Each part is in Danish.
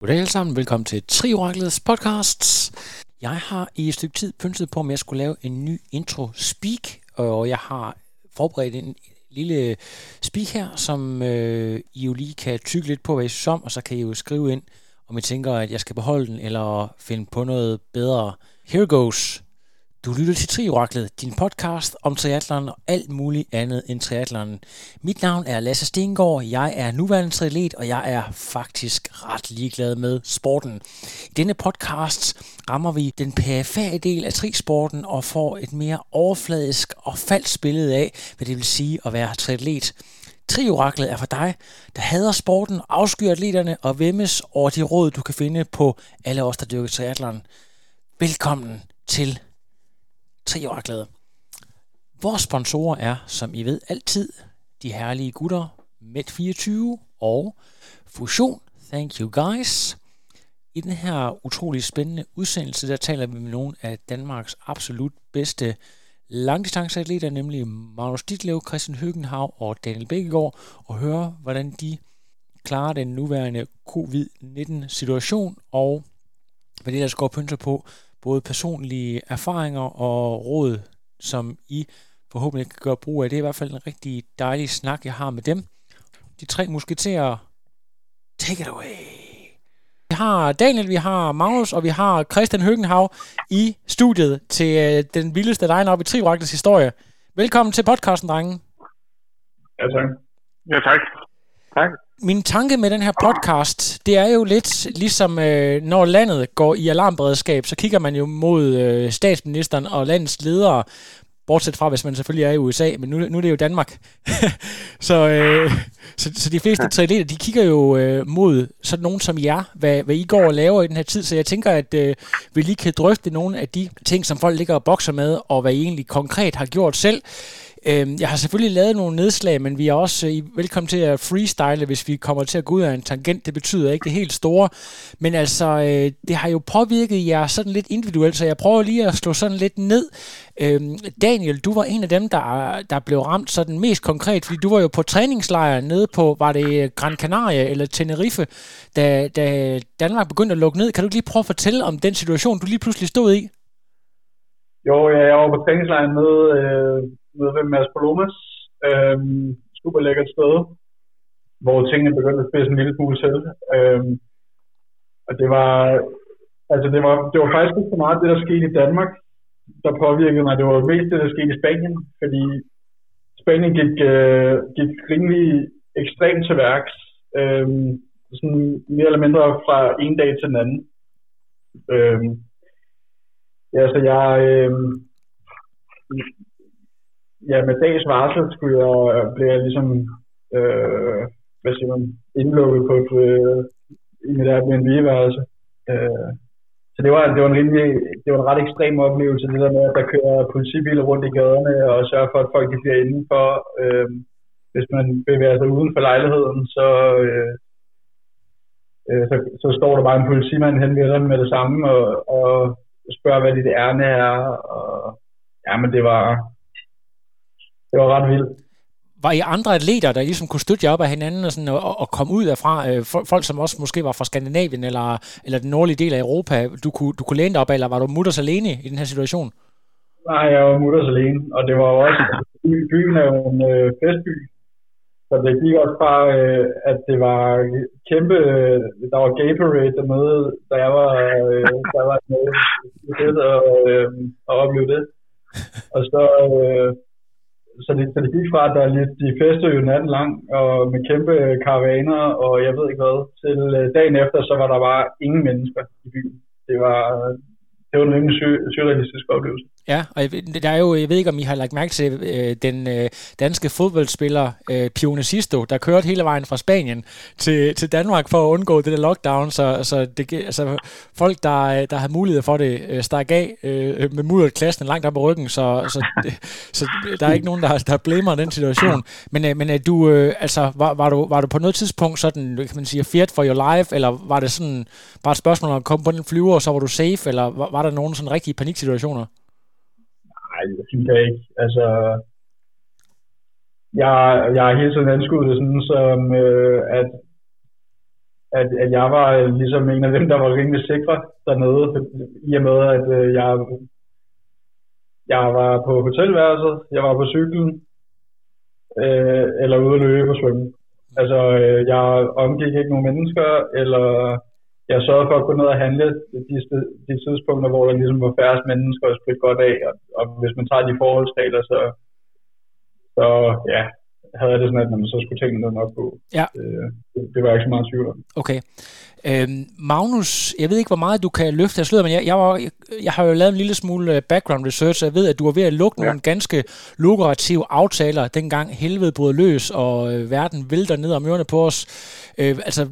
Goddag alle sammen, velkommen til Trioraklets podcast. Jeg har i et stykke tid pyntet på, om jeg skulle lave en ny intro speak, og jeg har forberedt en lille speak her, som øh, I jo lige kan tykke lidt på, hvad I synes om, og så kan I jo skrive ind, om I tænker, at jeg skal beholde den, eller finde på noget bedre. Here goes. Du lytter til Trioraklet, din podcast om triatlon og alt muligt andet end triatlon. Mit navn er Lasse Stengård, jeg er nuværende triatlet, og jeg er faktisk ret ligeglad med sporten. I denne podcast rammer vi den perifære del af trisporten og får et mere overfladisk og falsk billede af, hvad det vil sige at være triatlet. Trioraklet er for dig, der hader sporten, afskyr atleterne og vemmes over de råd, du kan finde på alle os, der dyrker triathlon. Velkommen til Trioraklet. Vores sponsorer er, som I ved, altid de herlige gutter Med24 og Fusion. Thank you guys. I den her utrolig spændende udsendelse, der taler vi med nogle af Danmarks absolut bedste langdistanceatleter, nemlig Magnus Ditlev, Christian Høgenhav og Daniel Bækkegaard, og høre, hvordan de klarer den nuværende covid-19-situation, og hvad det der skal pynter på, både personlige erfaringer og råd, som I forhåbentlig kan gøre brug af. Det er i hvert fald en rigtig dejlig snak, jeg har med dem. De tre musketerer, take it away. Vi har Daniel, vi har Magnus, og vi har Christian Høgenhav i studiet til øh, den vildeste line op i Trivragtes historie. Velkommen til podcasten, drenge. Ja, tak. Ja, tak. Tak min tanke med den her podcast, det er jo lidt ligesom, øh, når landet går i alarmberedskab, så kigger man jo mod øh, statsministeren og landets ledere, bortset fra, hvis man selvfølgelig er i USA, men nu, nu er det jo Danmark. så, øh, så, så de fleste triatleter, de kigger jo øh, mod sådan nogen som jer, hvad, hvad I går og laver i den her tid, så jeg tænker, at øh, vi lige kan drøfte nogle af de ting, som folk ligger og bokser med, og hvad I egentlig konkret har gjort selv. Øh, jeg har selvfølgelig lavet nogle nedslag, men vi er også øh, velkommen til at freestyle, hvis vi kommer til at gå ud af en tangent. Det betyder ikke det helt store. Men altså, øh, det har jo påvirket jer sådan lidt individuelt, så jeg prøver lige at slå sådan lidt ned. Øh, Daniel, du var en af dem, der, der blev ramt sådan mest konkret, fordi du var jo på træningslejr nede på, var det øh, Gran Canaria eller Tenerife, da, da Danmark begyndte at lukke ned. Kan du lige prøve at fortælle om den situation, du lige pludselig stod i? Jo, ja, jeg var på træningslejren med øh, nede ved Mads Palomas. Øh, super lækkert sted, hvor tingene begyndte at spidse en lille smule til. Øh, og det var, altså det var, det var faktisk ikke så meget det, der skete i Danmark, der påvirkede mig. Det var mest det, der skete i Spanien, fordi Spanien gik, øh, gik rimelig ekstremt til værks. Øh, sådan mere eller mindre fra en dag til den anden. Øhm, ja, så jeg, øh, ja, med dags varsel skulle jeg, øh, blev jeg ligesom, øh, hvad siger man, indlukket på et, øh, i mit Airbnb-værelse. Øh, så det var, det var en rimelig, det var en ret ekstrem oplevelse, det der med, at der kører politibiler rundt i gaderne og sørger for, at folk de bliver indenfor. Øh, hvis man bevæger sig uden for lejligheden, så, øh, øh, så, så står der bare en politimand hen ved med det samme og, og spørger, hvad dit ærne er. Og, ja, men det var, det var ret vildt. Var I andre atleter, der ligesom kunne støtte jer op af hinanden og, sådan, og, og komme ud derfra? Øh, folk, som også måske var fra Skandinavien eller, eller den nordlige del af Europa, du kunne, du kunne læne dig op af, eller var du mutters alene i den her situation? Nej, jeg var mutters alene, og det var også, byen er jo en øh, festby, så det gik også bare, øh, at det var kæmpe, øh, der var gay parade dernede, da jeg var, øh, der var med, og, øh, og opleve det. Og så, øh, så det, så det gik fra, at der lidt, de festede jo natten lang, og med kæmpe karavaner, og jeg ved ikke hvad, til øh, dagen efter, så var der bare ingen mennesker i byen. Det var, øh, det var en rimelig sy- surrealistisk oplevelse. Ja, og der er jo, jeg ved ikke, om I har lagt mærke til øh, den øh, danske fodboldspiller øh, Pione Sisto, der kørte hele vejen fra Spanien til, til Danmark for at undgå det der lockdown, så, så det, altså, folk, der, øh, der havde mulighed for det, øh, stak af øh, med mudret klassen langt op på ryggen, så, så, det, så der er ikke nogen, der, der blæmer den situation. Men, øh, men øh, du, øh, altså, var, var, du, var du på noget tidspunkt sådan, kan man sige, feared for your life, eller var det sådan bare et spørgsmål om at komme på den flyver, og så var du safe, eller var, var der nogen sådan rigtige paniksituationer? Nej, det synes jeg ikke. Altså, jeg, jeg har hele tiden anskuet det sådan, som øh, at, at, at jeg var ligesom en af dem, der var rimelig sikre dernede, i og med, at øh, jeg, jeg var på hotelværelset, jeg var på cyklen, øh, eller ude at løbe og svømme. Altså, øh, jeg omgik ikke nogen mennesker, eller jeg sørgede for at gå ned og handle de, de tidspunkter, hvor der ligesom var færrest mennesker og spritte godt af. Og, og hvis man tager de forholdsregler, så, så ja, havde jeg det sådan, at man så skulle tænke noget nok på. Ja. Øh, det, det var jeg ikke så meget tvivl om. Okay. Øhm, Magnus, jeg ved ikke, hvor meget du kan løfte af sløret, men jeg, jeg, var, jeg, jeg har jo lavet en lille smule øh, background research, og jeg ved, at du var ved at lukke ja. nogle ganske lukrative aftaler, dengang helvede brød løs, og øh, verden vælter ned om ørerne på os. Øh, altså,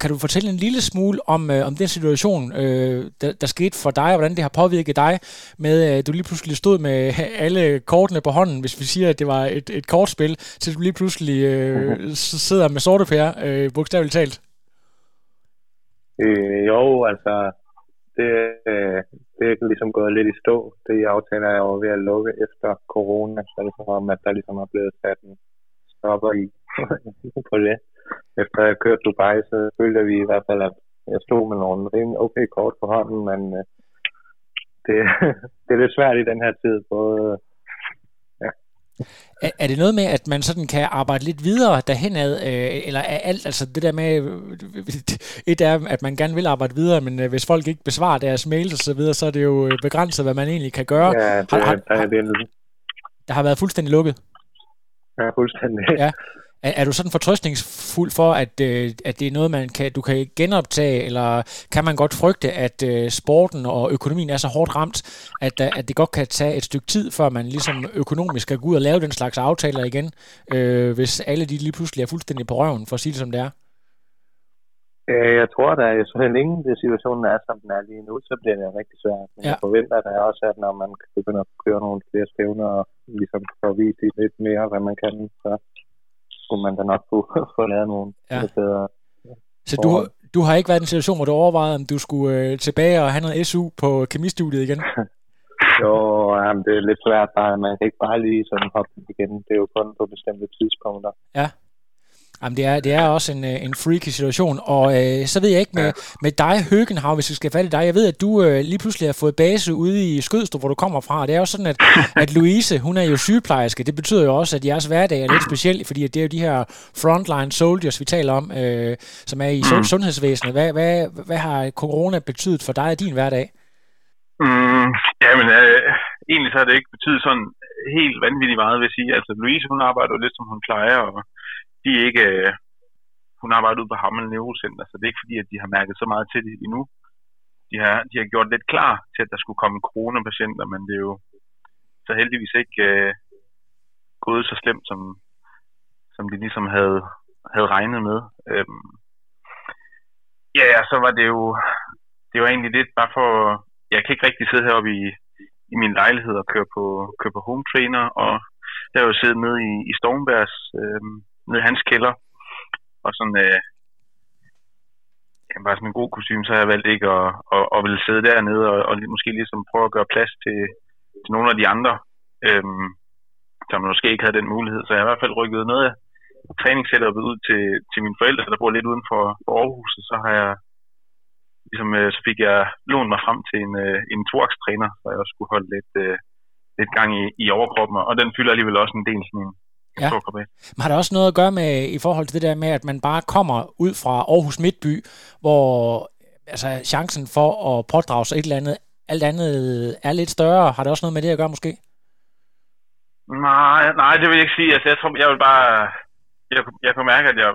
kan du fortælle en lille smule om, øh, om den situation, øh, der, der skete for dig, og hvordan det har påvirket dig, med at du lige pludselig stod med alle kortene på hånden, hvis vi siger, at det var et, et kortspil, til du lige pludselig øh, uh-huh. sidder med sorte pære, øh, bogstaveligt talt? Øh, jo, altså, det, øh, det er ligesom gået lidt i stå. Det aftaler jeg jo ved at lukke efter corona, så det er som om, at der ligesom er blevet sat en stopper i på det efter jeg kørte Dubai, så følte vi i hvert fald, at jeg stod med nogle rimelig okay kort på hånden, men øh, det, det er lidt svært i den her tid. Både, ja. Er, er det noget med, at man sådan kan arbejde lidt videre derhenad, øh, eller er alt, altså det der med, et er, at man gerne vil arbejde videre, men øh, hvis folk ikke besvarer deres mails og så videre, så er det jo begrænset, hvad man egentlig kan gøre. Ja, det, har, har, der, det, der har været fuldstændig lukket. Ja, fuldstændig. Ja. Er, er du sådan fortrøstningsfuld for, at, øh, at det er noget, man kan, du kan genoptage, eller kan man godt frygte, at øh, sporten og økonomien er så hårdt ramt, at, øh, at det godt kan tage et stykke tid, før man ligesom økonomisk skal gå ud og lave den slags aftaler igen, øh, hvis alle de lige pludselig er fuldstændig på røven, for at sige det som det er? Jeg tror da, at så længe det situationen er, som den er lige nu, så bliver det rigtig svært. Men ja. jeg forventer da også, at når man begynder at køre nogle flere stævner og ligesom får vist lidt mere, hvad man kan, så skulle man da nok kunne få lavet nogle ja. bedre. Så du, du har ikke været i en situation, hvor du overvejede, om du skulle øh, tilbage og have noget SU på kemistudiet igen? jo, jamen, det er lidt svært bare. Man kan ikke bare lige sådan hoppe igen. Det er jo kun på bestemte tidspunkter. Ja. Jamen, det er, det er også en, øh, en freaky situation. Og øh, så ved jeg ikke med, ja. med dig, Høgenhav, hvis vi skal falde dig. Jeg ved, at du øh, lige pludselig har fået base ude i Skødstrup, hvor du kommer fra. Det er jo sådan, at, at Louise, hun er jo sygeplejerske. Det betyder jo også, at jeres hverdag er lidt speciel, fordi det er jo de her frontline soldiers, vi taler om, øh, som er i mm. sundhedsvæsenet. Hvad, hvad, hvad har corona betydet for dig i din hverdag? Mm, jamen, øh, egentlig så har det ikke betydet sådan helt vanvittigt meget, vil jeg sige. Altså, Louise, hun arbejder jo lidt, som hun plejer, og de er ikke, øh, hun arbejder ude på Hammel Neurocenter, så det er ikke fordi, at de har mærket så meget til det endnu. De har, de har gjort lidt klar til, at der skulle komme coronapatienter, men det er jo så heldigvis ikke øh, gået så slemt, som, som de ligesom havde, havde regnet med. Øhm, ja, så var det jo, det var egentlig lidt bare for, jeg kan ikke rigtig sidde heroppe i, i min lejlighed og køre på, køre på home trainer, og der har jo siddet nede i, i Stormbergs øh, ned i hans kælder. Og sådan, øh, bare sådan en god kostume, så har jeg valgt ikke at, at, at ville sidde dernede og, og måske ligesom prøve at gøre plads til, til nogle af de andre, øh, som måske ikke havde den mulighed. Så jeg har i hvert fald rykket noget af træningssetup ud til, til mine forældre, der bor lidt uden for, for Aarhus, og så har jeg ligesom, øh, så fik jeg lånt mig frem til en, øh, en træner, så jeg også skulle holde lidt, øh, lidt gang i, i overkroppen, og den fylder alligevel også en del sådan en, Ja. Men har det også noget at gøre med, i forhold til det der med, at man bare kommer ud fra Aarhus Midtby, hvor altså, chancen for at pådrage sig et eller andet, alt andet er lidt større. Har det også noget med det at gøre måske? Nej, nej, det vil jeg ikke sige. Altså, jeg tror, jeg vil bare... Jeg, jeg kunne mærke, at jeg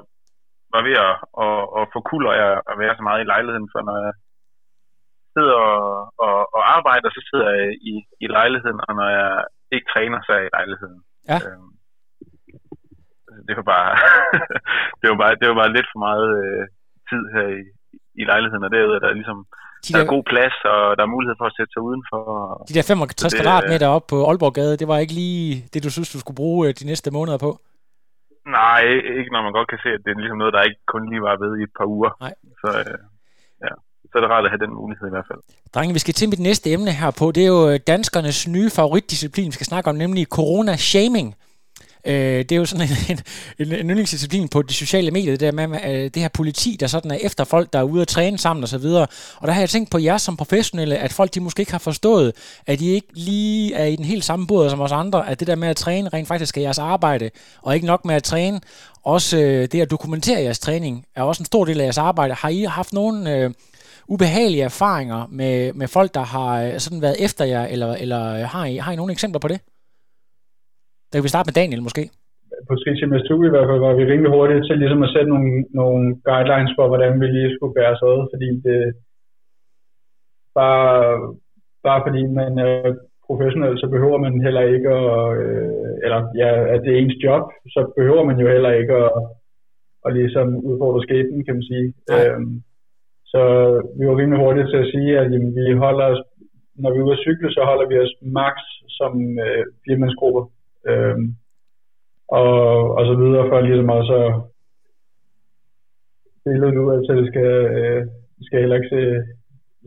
var ved at, at, at få kul, og at være så meget i lejligheden, for når jeg sidder og, og, og arbejder, så sidder jeg i, i lejligheden, og når jeg ikke træner, så er jeg i lejligheden. Ja. Øhm, det var bare, det var bare, det var bare lidt for meget øh, tid her i, i lejligheden, og derude er der ligesom, De der der, er god plads, og der er mulighed for at sætte sig udenfor. de der 65 det- kvadratmeter op på Aalborggade, det var ikke lige det, du synes, du skulle bruge øh, de næste måneder på? Nej, ikke når man godt kan se, at det er ligesom noget, der ikke kun lige var ved i et par uger. Nej. Så, øh, ja. så er det rart at have den mulighed i hvert fald. Drenge, vi skal til mit næste emne her på. Det er jo øh, danskernes nye favoritdisciplin, vi skal snakke om, nemlig corona-shaming. Øh, det er jo sådan en, en, en yndlingsdisciplin på de sociale medier, det der med øh, det her politi, der sådan er efter folk, der er ude at træne sammen og så videre. Og der har jeg tænkt på jer som professionelle, at folk de måske ikke har forstået, at I ikke lige er i den helt samme båd som os andre, at det der med at træne rent faktisk er jeres arbejde, og ikke nok med at træne, også øh, det at dokumentere jeres træning er også en stor del af jeres arbejde. Har I haft nogen øh, ubehagelige erfaringer med, med folk, der har øh, sådan været efter jer, eller, eller øh, har, I, har I nogle eksempler på det? Der kan vi starte med Daniel måske. på Skichimas Tour i hvert fald var vi rimelig hurtige til ligesom at sætte nogle, nogle guidelines for, hvordan vi lige skulle bære os ad, fordi det bare, bare fordi man er professionel, så behøver man heller ikke at, øh, eller ja, at det er ens job, så behøver man jo heller ikke at, at ligesom udfordre skæbnen, kan man sige. Nej. Øhm, så vi var rimelig hurtige til at sige, at jamen, vi holder os, når vi er ude at cykle, så holder vi os max som øh, firmandsgrupper. Øhm, og, og så videre, for ligesom også at billedet ud af, så det skal, øh, skal heller ikke se,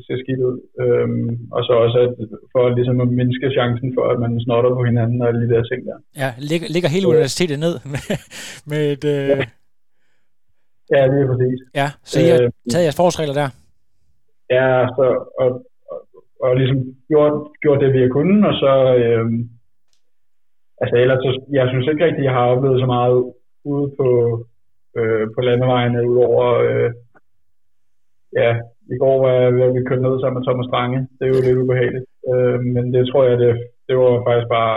se skidt ud. Øhm, og så også at, for ligesom at mindske chancen for, at man snotter på hinanden og alle de der ting der. Ja, ligger, ligger hele universitetet ned med, med et... Øh, Ja. Ja, lige præcis. ja, så I har Øh, taget jeres forholdsregler der. Ja, så, og, og, og ligesom gjort, gjort det, vi har kunnet, og så, øhm, altså ellers, så, jeg synes ikke rigtigt, jeg har oplevet så meget ude på, øh, på landevejene, udover, øh, ja, i går var jeg, vi kørte ned sammen med Thomas Strange, det er jo lidt ubehageligt, øh, men det tror jeg, det, det var faktisk bare,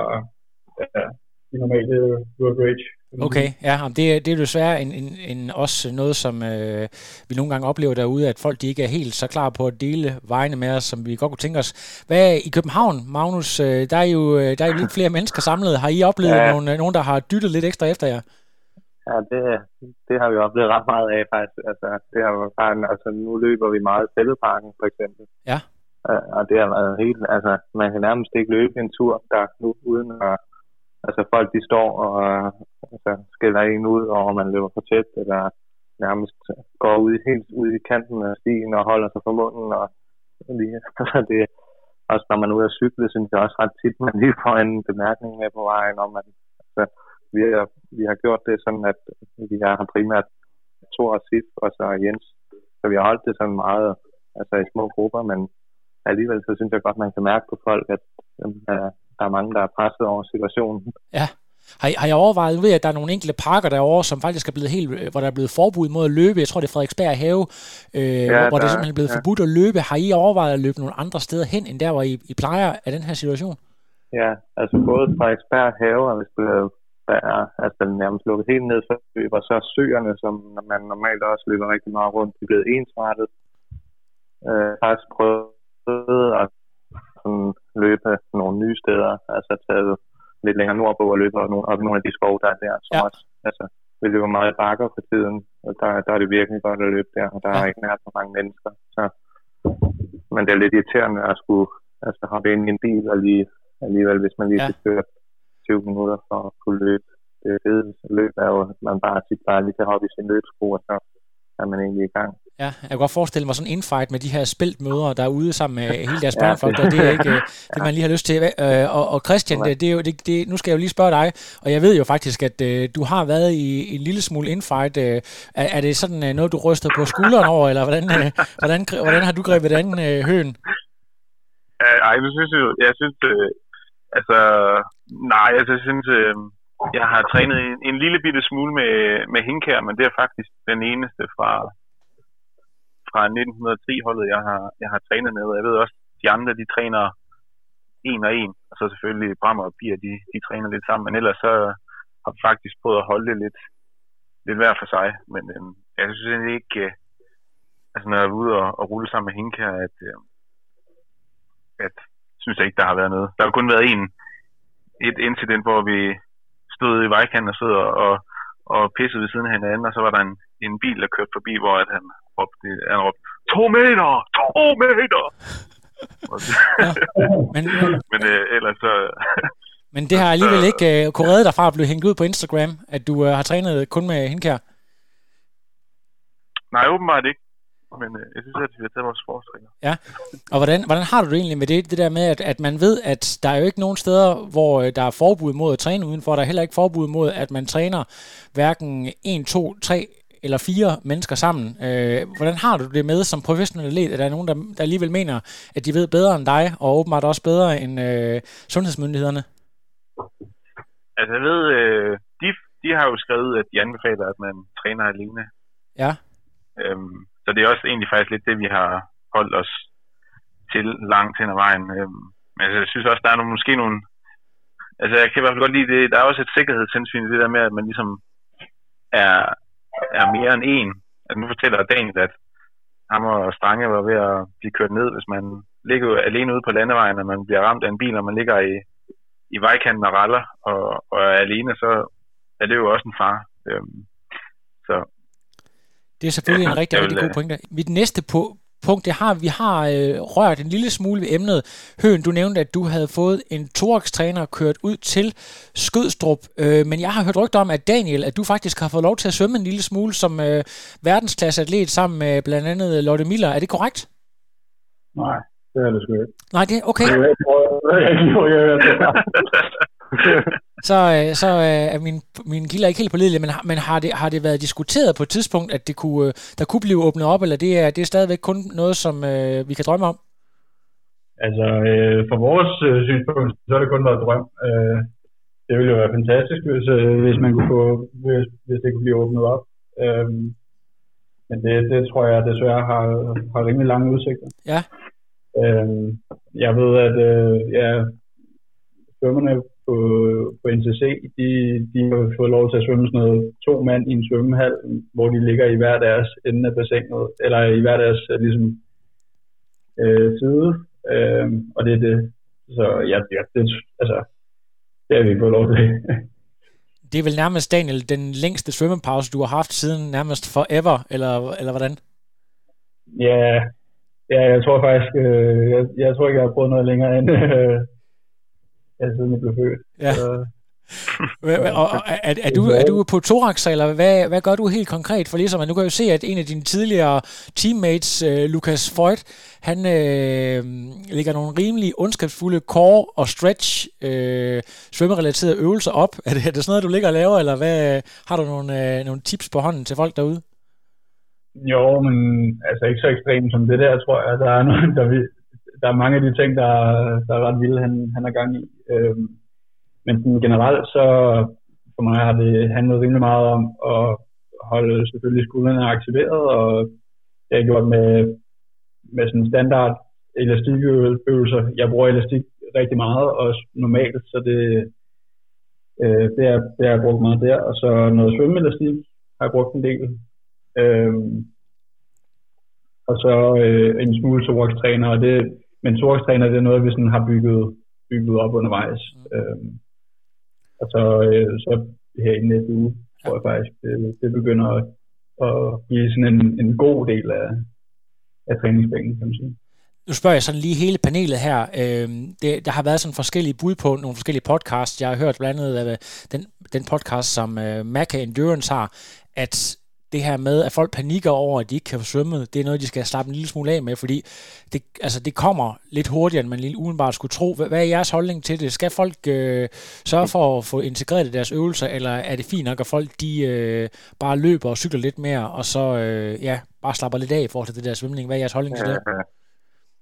ja, de normale road øh, rage. Okay, ja, og det, det er jo desværre en, en, en, også noget, som øh, vi nogle gange oplever derude, at folk de ikke er helt så klar på at dele vejene med os, som vi godt kunne tænke os. Hvad i København, Magnus, øh, der er jo, øh, der er jo lidt flere mennesker samlet. Har I oplevet Ja. nogen, nogen, der har dyttet lidt ekstra efter jer? Ja, det, det har vi oplevet ret meget af faktisk. Altså, det har en- altså, nu løber vi meget i Fældeparken, for eksempel. Ja. Øh, Og det har været helt, altså, man kan nærmest ikke løbe en tur, der nu uden at, altså folk de står og øh, altså, skælder en ud, og man løber for tæt, eller nærmest går ud, helt ud i kanten af stien og holder sig for munden, og lige, altså det, også når man er ude at cykle, synes jeg også ret tit, man lige får en bemærkning med på vejen, om man, altså, vi, har, vi har gjort det sådan, at vi har primært Thor og Sif, og så Jens, så vi har holdt det sådan meget, altså i små grupper, men alligevel så synes jeg godt, man kan mærke på folk, at der er mange, der er presset over situationen. Ja. Har I, har I overvejet, ved jeg, at der er nogle enkelte parker derovre, som faktisk er blevet helt, øh, hvor der er blevet forbud mod at løbe. Jeg tror, det er Frederiksberg Have, øh, ja, hvor, hvor det der- simpelthen er blevet ja. forbudt at løbe. Har I overvejet at løbe nogle andre steder hen, end der, hvor I, I plejer af den her situation? Ja, altså både Frederiksberg Have er vist blevet der er altså nærmest lukket helt ned for løb, og så er søerne, som man normalt også løber rigtig meget rundt, de er blevet ensrettet. Øh, faktisk prøvet at sådan, løbe nogle nye steder, altså taget lidt længere nordpå og løbe op nogle, op nogle af de skove, der er der, som Ja. også, altså, vi løber meget bakker for tiden, og der, der er det virkelig godt at løbe der, og der Ja. er ikke nær så mange mennesker, så men det er lidt irriterende at skulle altså, hoppe ind i en bil og lige, alligevel, hvis man lige ja. skal køre 20 minutter for at kunne løbe. Det fede løb er jo, at man bare tit bare lige kan hoppe i sin løbsko, og så er man egentlig i gang. Ja, jeg kan godt forestille mig sådan en infight med de her spæltmøder, der er ude sammen med hele deres Ja, børneflok, det- der, det er ikke øh, det, man lige har lyst til. Øh, Og, og Christian, det, det er jo, det, det, nu skal jeg jo lige spørge dig, og jeg ved jo faktisk, at øh, du har været i en lille smule infight. Er, er det sådan noget, du ryster på skulderen over, eller hvordan, hvordan, hvordan har du grebet den? Øh, ej, nu synes jeg jo, jeg synes, øh, altså, nej, altså, jeg synes, øh, jeg har trænet en, en lille bitte smule med, med Hinkær, men det er faktisk den eneste fra, fra 1910-holdet, jeg har, jeg har trænet med. Jeg ved også, de andre, de træner en og en, og så selvfølgelig Brammer og Pia, de, de træner lidt sammen, men ellers så har vi faktisk prøvet at holde det lidt, lidt hver for sig, men øhm, jeg synes egentlig ikke, øh, altså når jeg er ude og, og rulle sammen med Hinkær, at, øh, at synes jeg ikke, der har været noget. Der har kun været en, et incident, hvor vi stod i vejkanten og stod og, og, og pissede ved siden af hinanden, og så var der en, en bil, der kørte forbi, hvor at han råbte, han råbte, to meter, to meter! Ja. Men, men, Men øh, ellers så... men det har alligevel ikke uh, kunne redde dig fra at blive hængt ud på Instagram, at du uh, har trænet kun med Hindkær. nej, åbenbart ikke. Men øh, jeg synes, at vi har taget vores forstrækker. Og hvordan, hvordan har du det egentlig med det, det der med, at, at man ved, at der er jo ikke nogen steder, hvor øh, der er forbud mod at træne udenfor. Der er heller ikke forbud mod, at man træner hverken 1, 2, 3 eller fire mennesker sammen. Øh, hvordan har du det med som professionel atlet, at der er nogen, der, der alligevel mener, at de ved bedre end dig, og åbenbart også bedre end øh, sundhedsmyndighederne? Altså, jeg ved, øh, de, de har jo skrevet, at de anbefaler, at man træner alene. Ja. Øhm, så det er også egentlig faktisk lidt det, vi har holdt os til langt hen ad vejen. Øhm, men altså, jeg synes også, der er nogle, måske nogle... Altså, jeg kan i hvert fald godt lide det. Der er også et sikkerhedshensyn i det der med, at man ligesom er, er mere end en. At nu fortæller Daniel, at ham og Strange var ved at blive kørt ned, hvis man ligger alene ude på landevejen, og man bliver ramt af en bil, og man ligger i, i vejkanten og raller, og, og er alene, så er det jo også en far. Øhm, så Det er selvfølgelig Ja, en rigtig, rigtig god øh, pointe. Mit næste på, punkt, det har, vi har øh, rørt en lille smule ved emnet. Høen, du nævnte, at du havde fået en Torax-træner kørt ud til Skødstrup, øh, men jeg har hørt rygter om, at Daniel, at du faktisk har fået lov til at svømme en lille smule som øh, verdensklasseatlet sammen med blandt andet Lotte Miller. Er det korrekt? Nej, det er det sgu ikke. Nej, det er okay. Er ikke, hvor jeg ikke, hvor jeg er. Så, øh, så øh, er min, min kilder ikke helt pålidelige, men, har, men har, det, har det været diskuteret på et tidspunkt, at det kunne, øh, der kunne blive åbnet op, eller det er, det er stadigvæk kun noget, som øh, vi kan drømme om? Altså, øh, fra vores øh, synspunkt, så har det kun været drøm. Øh, det ville jo være fantastisk, hvis, øh, hvis man kunne få, hvis, hvis det kunne blive åbnet op. Øh, men det, det tror jeg desværre har, har rimelig lange udsigter. Ja. Øh, jeg ved, at øh, ja, svømmerne på, på NCC, de, de har fået lov til at svømme sådan noget to mand i en svømmehal, hvor de ligger i hver deres ende af bassinet, eller i hver deres øh, ligesom, øh, side. Øh, og det er det. Så ja, ja det, altså, det har vi fået lov til. Det er vel nærmest, Daniel, den længste svømmepause, du har haft siden nærmest forever, eller, eller hvordan? ja, ja, jeg tror faktisk, øh, jeg, jeg tror ikke, jeg har prøvet noget længere end, øh, ja, siden jeg blev født. Ja. Så, Og, og er, er, du, er du på thorax, eller hvad, hvad gør du helt konkret? For ligesom, at nu kan jeg jo se, at en af dine tidligere teammates, øh, Lukas Foyt, han øh, lægger nogle rimelig ondskabsfulde core og stretch øh, svømmerelaterede øvelser op. Er det, er det sådan noget, du ligger og laver, eller hvad, har du nogle, øh, nogle tips på hånden til folk derude? Jo, men altså ikke så ekstremt som det der, tror jeg. Der er, noget, der, der er mange af de ting, der, der er ret vilde, han, han er gang i. Øh, men sådan generelt, så for mig har det handlet rimelig meget om at holde selvfølgelig skuldrene aktiveret, og det har jeg gjort med, med sådan standard elastikøvelser. Jeg bruger elastik rigtig meget, også normalt, så det, øh, det, har, det har jeg brugt meget der. Og så noget svømmeelastik har jeg brugt en del. Øh, og så øh, en smule thorax-træner, og det, men thorax-træner, det er noget, vi sådan har bygget, bygget op undervejs. Øhm, og så, øh, så her i næste uge, tror jeg faktisk, det, det begynder at, at blive sådan en, en god del af, af træningsbænken, kan man sige. Nu spørger jeg sådan lige hele panelet her. Øhm, det, der har været sådan forskellige bud på nogle forskellige podcasts. Jeg har hørt blandt andet af den, den podcast, som øh, Maca Endurance har, at det her med, at folk panikker over, at de ikke kan få svømmet, det er noget, de skal slappe en lille smule af med, fordi det, altså, det kommer lidt hurtigere, end man lige udenbart skulle tro. Hvad, er jeres holdning til det? Skal folk øh, sørge for at få integreret deres øvelser, eller er det fint nok, at folk de, øh, bare løber og cykler lidt mere, og så øh, ja, bare slapper lidt af i forhold til det der svømning? Hvad er jeres holdning til det?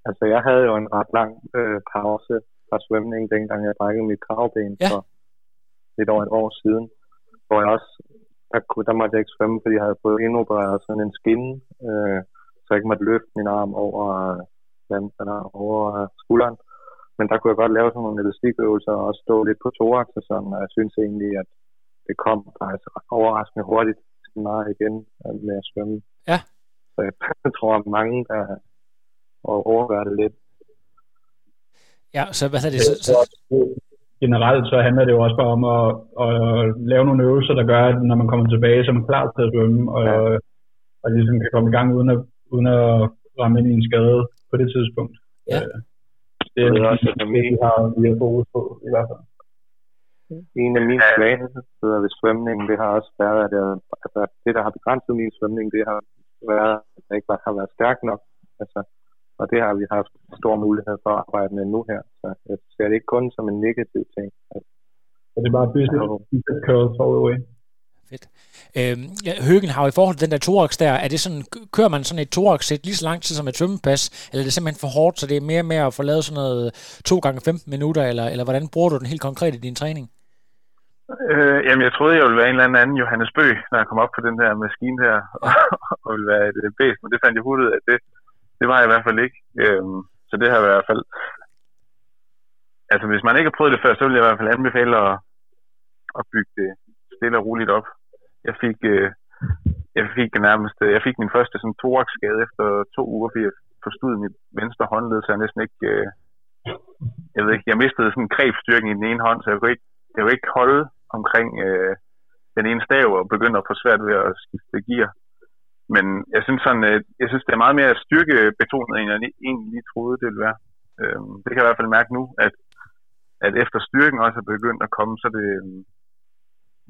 Altså, jeg havde jo en ret lang øh, pause fra svømning, dengang jeg brækkede mit kravben Ja. for lidt over et år siden, hvor jeg også, der, kunne, der måtte jeg ikke svømme, fordi jeg havde fået indopereret sådan en skinne, øh, så jeg ikke måtte løfte min arm over, øh, eller over øh, skulderen. Men der kunne jeg godt lave sådan nogle elastikøvelser og også stå lidt på thorax og sådan, og jeg synes egentlig, at det kom faktisk overraskende hurtigt til mig igen øh, med at svømme. Ja. Så jeg tror, at mange, der overgør det lidt. Ja, så hvad er det? Så, så... Generelt så handler det jo også bare om at, at lave nogle øvelser, der gør, at når man kommer tilbage, så er man klar til at svømme, og, ja. og ligesom kan komme i gang uden at, uden at ramme ind i en skade på det tidspunkt. Ja. Øh, det er det, også, det, vi har, vi har fokus på i hvert fald. En af mine svagheder ved svømning, det har også været, at jeg, altså, det, der har begrænset min svømning, det har været, at jeg ikke bare har været stærk nok. Altså, og det har vi haft stor mulighed for at arbejde med nu her. Så jeg ser det ikke kun som en negativ ting. Så det er bare business curls all the way. Fedt. Øhm, ja, Høgen har jo i forhold til den der thorax der, er det sådan, kører man sådan et thorax sæt lige så lang tid som et svømmepas, eller er det simpelthen for hårdt, så det er mere med at få lavet sådan noget 2 gange 15 minutter, eller, eller hvordan bruger du den helt konkret i din træning? Øh, jamen, jeg troede, jeg ville være en eller anden Johannes Bøg, når jeg kom op på den der maskine her, og, og ville være et, et bæst, men det fandt jeg hurtigt at det, det var jeg i hvert fald ikke. Øhm, så det har i hvert fald... Altså, hvis man ikke har prøvet det før, så vil jeg i hvert fald anbefale at, at bygge det stille og roligt op. Jeg fik, øh, jeg fik nærmest, øh, jeg fik min første sådan thorax-skade efter to uger, fordi jeg forstod mit venstre håndled, så jeg næsten ikke, øh, jeg ved ikke, jeg mistede sådan grebstyrken i den ene hånd, så jeg kunne ikke, jeg kunne ikke holde omkring øh, den ene stav og begyndte at få svært ved at skifte gear. Men jeg synes, sådan, øh, jeg synes det er meget mere styrkebetonet, end jeg egentlig lige troede, det ville være. Øhm, det kan jeg i hvert fald mærke nu, at, at efter styrken også er begyndt at komme, så er det øhm,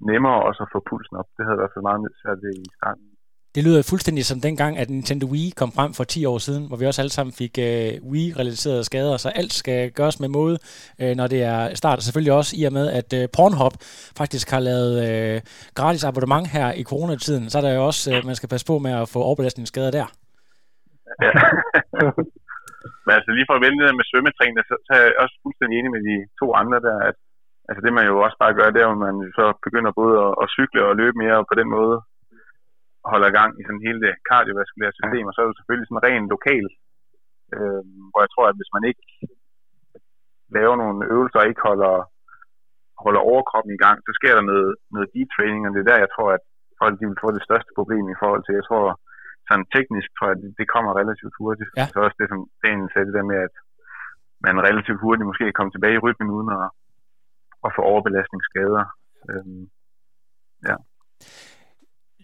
nemmere også at få pulsen op. Det havde jeg i hvert fald meget svært ved i starten. Det lyder fuldstændig som dengang, at Nintendo Wii kom frem for 10 år siden, hvor vi også alle sammen fik øh, Wii-relaterede skader, så alt skal gøres med måde, øh, når det er start. Selvfølgelig også i og med, at øh, Pornhub faktisk har lavet øh, gratis abonnement her i coronatiden, så er der jo også, øh, man skal passe på med at få overbelastningsskader der. Ja. Men altså lige for at vende det med svømmetræning, så, så er jeg også fuldstændig enig med de to andre der, at altså det man jo også bare gør, det er, at man så begynder både at, at cykle og løbe mere, og på den måde holder gang i sådan hele det kardiovaskulære system, og så er det selvfølgelig sådan rent lokal, øh, hvor jeg tror, at hvis man ikke laver nogle øvelser og ikke holder, holder overkroppen i gang, så sker der noget, noget deep training, og det er der, jeg tror, at folk de vil få det største problem i forhold til, jeg tror, sådan teknisk tror jeg, det, det kommer relativt hurtigt. Ja. Så også det, som Daniel sagde, det der med, at man relativt hurtigt måske kommer tilbage i rytmen uden at, at få overbelastningsskader. Øhm, ja.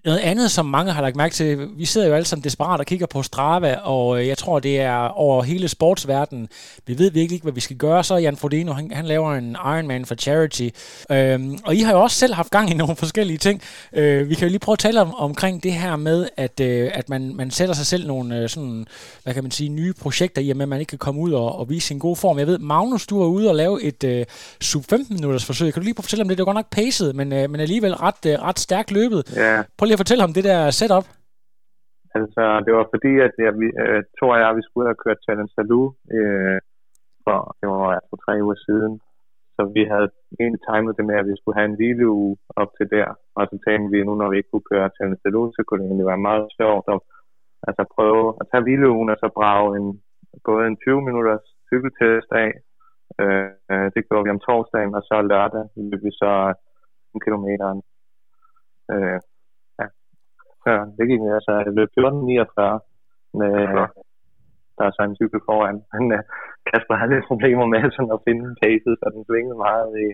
Noget andet, som mange har lagt mærke til, vi sidder jo alle sammen desperat og kigger på Strava, og jeg tror, det er over hele sportsverdenen. Vi ved virkelig ikke, hvad vi skal gøre. Så Jan Frodeno, han, han laver en Ironman for charity. Øhm, og I har jo også selv haft gang i nogle forskellige ting. Øh, vi kan jo lige prøve at tale om, omkring det her med, at, øh, at man, man sætter sig selv nogle øh, sådan, hvad kan man sige, nye projekter, i og med, at man ikke kan komme ud og, og vise sin gode form. Jeg ved, Magnus, du er ude og lave et øh, sub 15 minutters forsøg. Kan du lige prøve at fortælle om det? Det var godt nok pacet, men, øh, men alligevel ret, øh, ret stærkt løbet. Ja. Prøv lige at fortælle ham det der setup. Altså, det var fordi, at jeg, vi, øh, to og jeg, vi skulle ud og køre Challenge Salou øh, for, det var altså tre uger siden. Så vi havde egentlig timet det med, at vi skulle have en hvileuge op til der. Og så tænkte vi, nu når vi ikke kunne køre Challenge Salou, så kunne det egentlig være meget sjovt at altså, prøve at tage hvileugen og så brage en, både en 20 minutters cykeltest af. Øh, øh, det gjorde vi om torsdagen, og så lørdag løb vi så en kilometeren. Øh, Ja, det gik altså, jeg løb 14.49 med, ja. der er så en cykel foran. Men uh, Kasper havde lidt problemer med sådan at finde pacet, så den svingede meget i,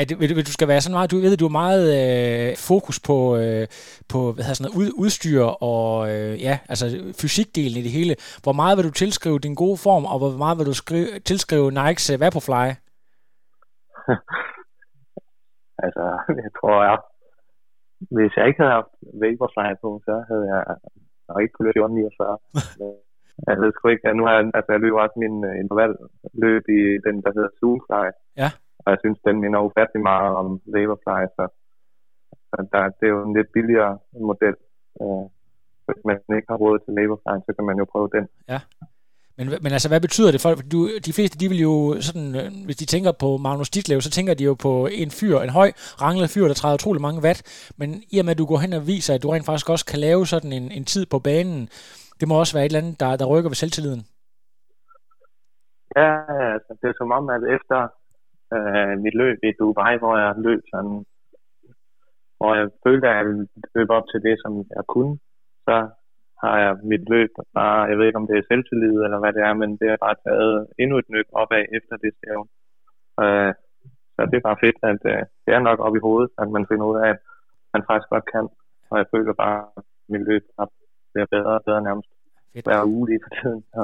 at det, du skal være sådan meget, du ved, du er meget øh, fokus på, øh, på hvad hedder sådan noget, ud, udstyr og øh, ja, altså fysikdelen i det hele. Hvor meget vil du tilskrive din gode form, og hvor meget vil du skrive, tilskrive Nikes uh, Vaporfly? altså, jeg tror, jeg hvis jeg ikke havde haft Vaporfly på, så havde jeg nok ikke kunne løbe 49. jeg ved sgu ikke, nu har jeg, altså jeg løber også min uh, intervalløb i den, der hedder Zoomfly. Ja. Og jeg synes, den minder ufattelig meget om Vaporfly, så, så der, det er jo en lidt billigere model. Uh, hvis man ikke har råd til Vaporfly, så kan man jo prøve den. Ja. Men, men altså, hvad betyder det? For du, de fleste, de vil jo sådan, øh, hvis de tænker på Magnus Ditlev, så tænker de jo på en fyr, en høj, ranglet fyr, der træder utrolig mange watt. Men i og med, at du går hen og viser, at du rent faktisk også kan lave sådan en, en tid på banen, det må også være et eller andet, der, der rykker ved selvtilliden. Ja, altså, det er som om, at efter øh, mit løb i Dubai, hvor jeg løb sådan, hvor jeg følte, at jeg løb op til det, som jeg kunne, så har jeg mit løb bare, jeg ved ikke om det er selvtillid eller hvad det er, men det er bare taget endnu et nyk opad efter det stævn. Øh, så det er bare fedt, at øh, det er nok op i hovedet, at man finder ud af, at man faktisk godt kan. Og jeg føler bare, at mit løb bliver bedre og bedre nærmest fedt. hver uge lige for tiden. Ja.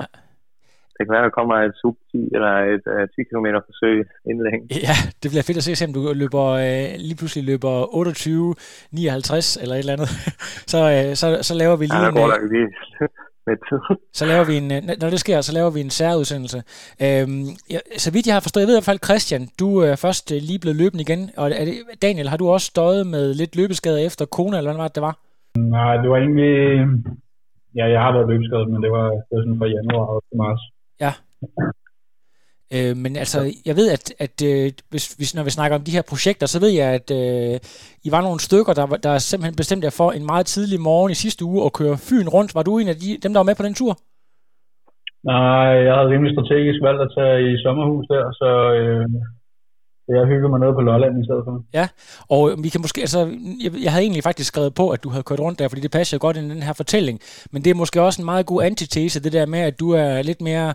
Det kan være, der kommer et sub 10 eller et uh, 10 km forsøg inden længe. Ja, det bliver fedt at se, om du løber, uh, lige pludselig løber 28, 59 eller et eller andet. så, uh, så, så laver vi lige ja, der går en, der lige med tid. Så laver vi en, når det sker, så laver vi en særudsendelse. Øhm, ja, så vidt jeg har forstået, jeg ved i hvert fald, Christian, du er først lige blevet løbende igen, og er det, Daniel, har du også støjet med lidt løbeskader efter kone, eller hvad var det, det var? Nej, det var egentlig, ja, jeg har været løbeskadet, men det var, det var sådan fra januar og til marts. Ja. Øh, men altså, jeg ved, at, at øh, hvis, hvis, når vi snakker om de her projekter, så ved jeg, at øh, I var nogle stykker, der, der simpelthen bestemt jer for en meget tidlig morgen i sidste uge at køre Fyn rundt. Var du en af de, dem, der var med på den tur? Nej, jeg havde rimelig strategisk valgt at tage i sommerhus der, så øh, jeg hygger mig noget på Lolland i stedet for. Ja, og vi kan måske, altså, jeg, jeg havde egentlig faktisk skrevet på, at du havde kørt rundt der, fordi det passer godt ind i den her fortælling, men det er måske også en meget god antitese, det der med, at du er lidt mere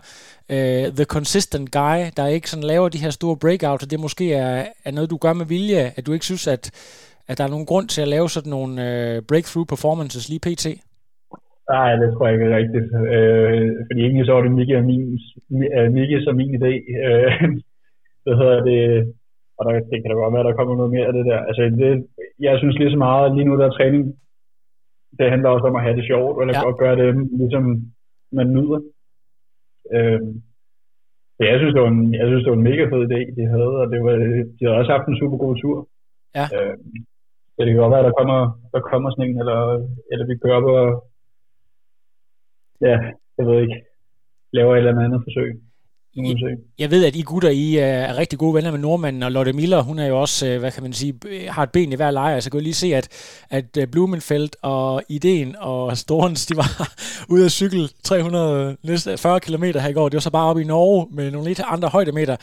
uh, the consistent guy, der ikke sådan laver de her store breakouts, og det måske er, er noget, du gør med vilje, at du ikke synes, at, at der er nogen grund til at lave sådan nogle uh, breakthrough performances lige pt. Nej, det tror jeg ikke er rigtigt. Øh, fordi egentlig så var det Mikke og min, Mikke som min idé. Øh, hvad hedder det? Og der, det kan da godt være, at der kommer noget mere af det der. Altså, det, jeg synes lige så meget, lige nu der er træning, det handler også om at have det sjovt, eller ja. at gøre det, ligesom man nyder. Øhm, så jeg synes, det var en, jeg synes, det var en mega fed idé, de havde, og det var, de havde også haft en super god tur. Ja. Øhm, så det kan godt være, at der kommer, der kommer sådan en, eller, eller vi kører op og, ja, jeg ved ikke, laver et eller andet forsøg. Jeg, jeg ved, at I gutter, I er rigtig gode venner med nordmanden, og Lotte Miller, hun er jo også, øh, hvad kan man sige, har et ben i hver lejr. Så jeg kan lige se, at, at øh, Blumenfeldt og Ideen og Storens, de var ude at cykle 340 km her i går. Det var så bare oppe i Norge med nogle lidt andre højdemeter.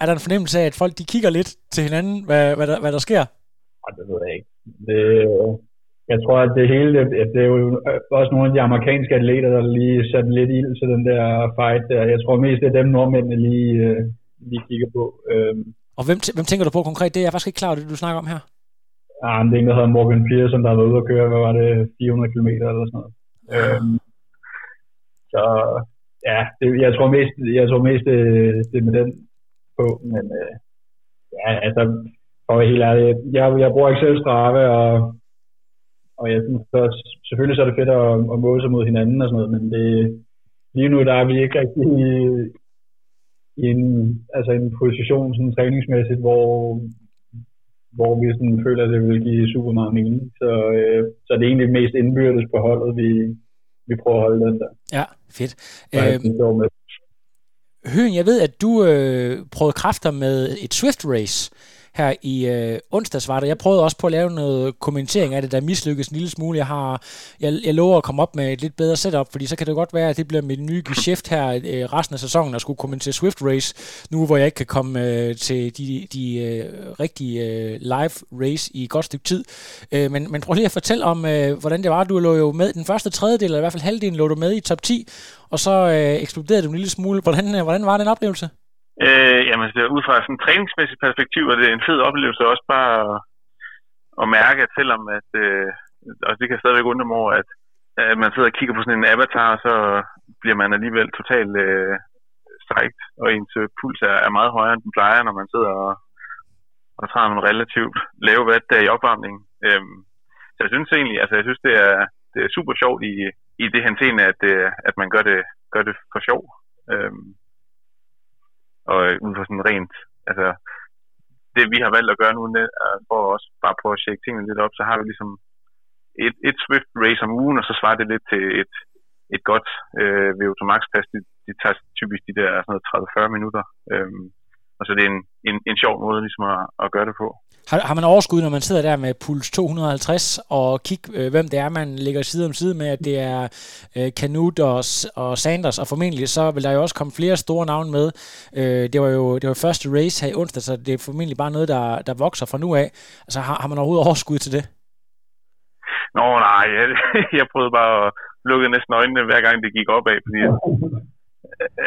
Er der en fornemmelse af, at folk de kigger lidt til hinanden, hvad, hvad, der, hvad der sker? Det ved jeg ikke. Det, jeg tror, at det hele, at det er jo også nogle af de amerikanske atleter, der lige satte lidt ild til den der fight der. Jeg tror mest, det er dem nordmændene lige, øh, lige kigger på. Øhm. Og hvem, hvem tænker du på konkret? Det er jeg faktisk ikke klar over, det du snakker om her. Ja, det er en, der hedder Morgan Pearson, der har været ude at køre, hvad var det, 400 km eller sådan noget. Ja. Øhm, så ja, det, jeg tror mest, jeg tror mest det, det med den på, men øh, ja, altså, for at være helt ærlig, jeg, jeg bruger ikke selv Strava, og og jeg synes også, selvfølgelig så er det fedt at, at måle sig mod hinanden og sådan noget, men det, lige nu der er vi ikke rigtig i, i en, altså en position sådan træningsmæssigt, hvor, hvor vi sådan føler, at det vil give super meget mening. Så, øh, så det er egentlig mest indbyrdes på holdet, vi, vi prøver at holde den der. Ja, fedt. Øh, Høen, jeg ved, at du øh, prøvede kræfter med et Swift Race her i øh, onsdags var det. Jeg prøvede også på at lave noget kommentering af det, der mislykkedes en lille smule. Jeg, har, jeg, jeg lover at komme op med et lidt bedre setup, fordi så kan det godt være, at det bliver mit nye geschæft her øh, resten af sæsonen, at skulle kommentere Swift Race, nu hvor jeg ikke kan komme øh, til de, de øh, rigtige øh, live race i et godt stykke tid. Øh, men, men prøv lige at fortælle om, øh, hvordan det var. Du lå jo med den første tredjedel, eller i hvert fald halvdelen lå du med i top 10, og så øh, eksploderede du en lille smule. Hvordan, øh, hvordan var den oplevelse? Øh, jamen, det er ud fra sådan en træningsmæssigt perspektiv, er det en fed oplevelse også bare at, at mærke, at selvom at, øh, og det kan stadigvæk undre mig over, at, at man sidder og kigger på sådan en avatar, så bliver man alligevel totalt øh, strækt, og ens øh, puls er, er meget højere, end den plejer, når man sidder og, og tager nogle relativt lave vat der i opvarmningen. Øhm, så jeg synes egentlig, altså jeg synes, det er, det er super sjovt i, i det henseende, at, øh, at man gør det, gør det for sjov. Øhm, og øh, ud fra sådan rent, altså det vi har valgt at gøre nu, for også bare prøve at tjekke tingene lidt op, så har vi ligesom et, et Swift race om ugen, og så svarer det lidt til et, et godt øh, VO2 Max pas. De, de tager typisk de der sådan noget 30-40 minutter. Øhm, og så det er en, en, en sjov måde ligesom at, at gøre det på. Har, har man overskud, når man sidder der med puls 250 og kigge, øh, hvem det er, man ligger side om side med, at det er øh, Canute og, og Sanders, og formentlig så vil der jo også komme flere store navne med. Øh, det var jo det var første race her i onsdag, så det er formentlig bare noget, der, der vokser fra nu af. Altså har, har man overhovedet overskud til det? Nå nej, jeg, jeg prøvede bare at lukke næsten øjnene hver gang det gik opad, fordi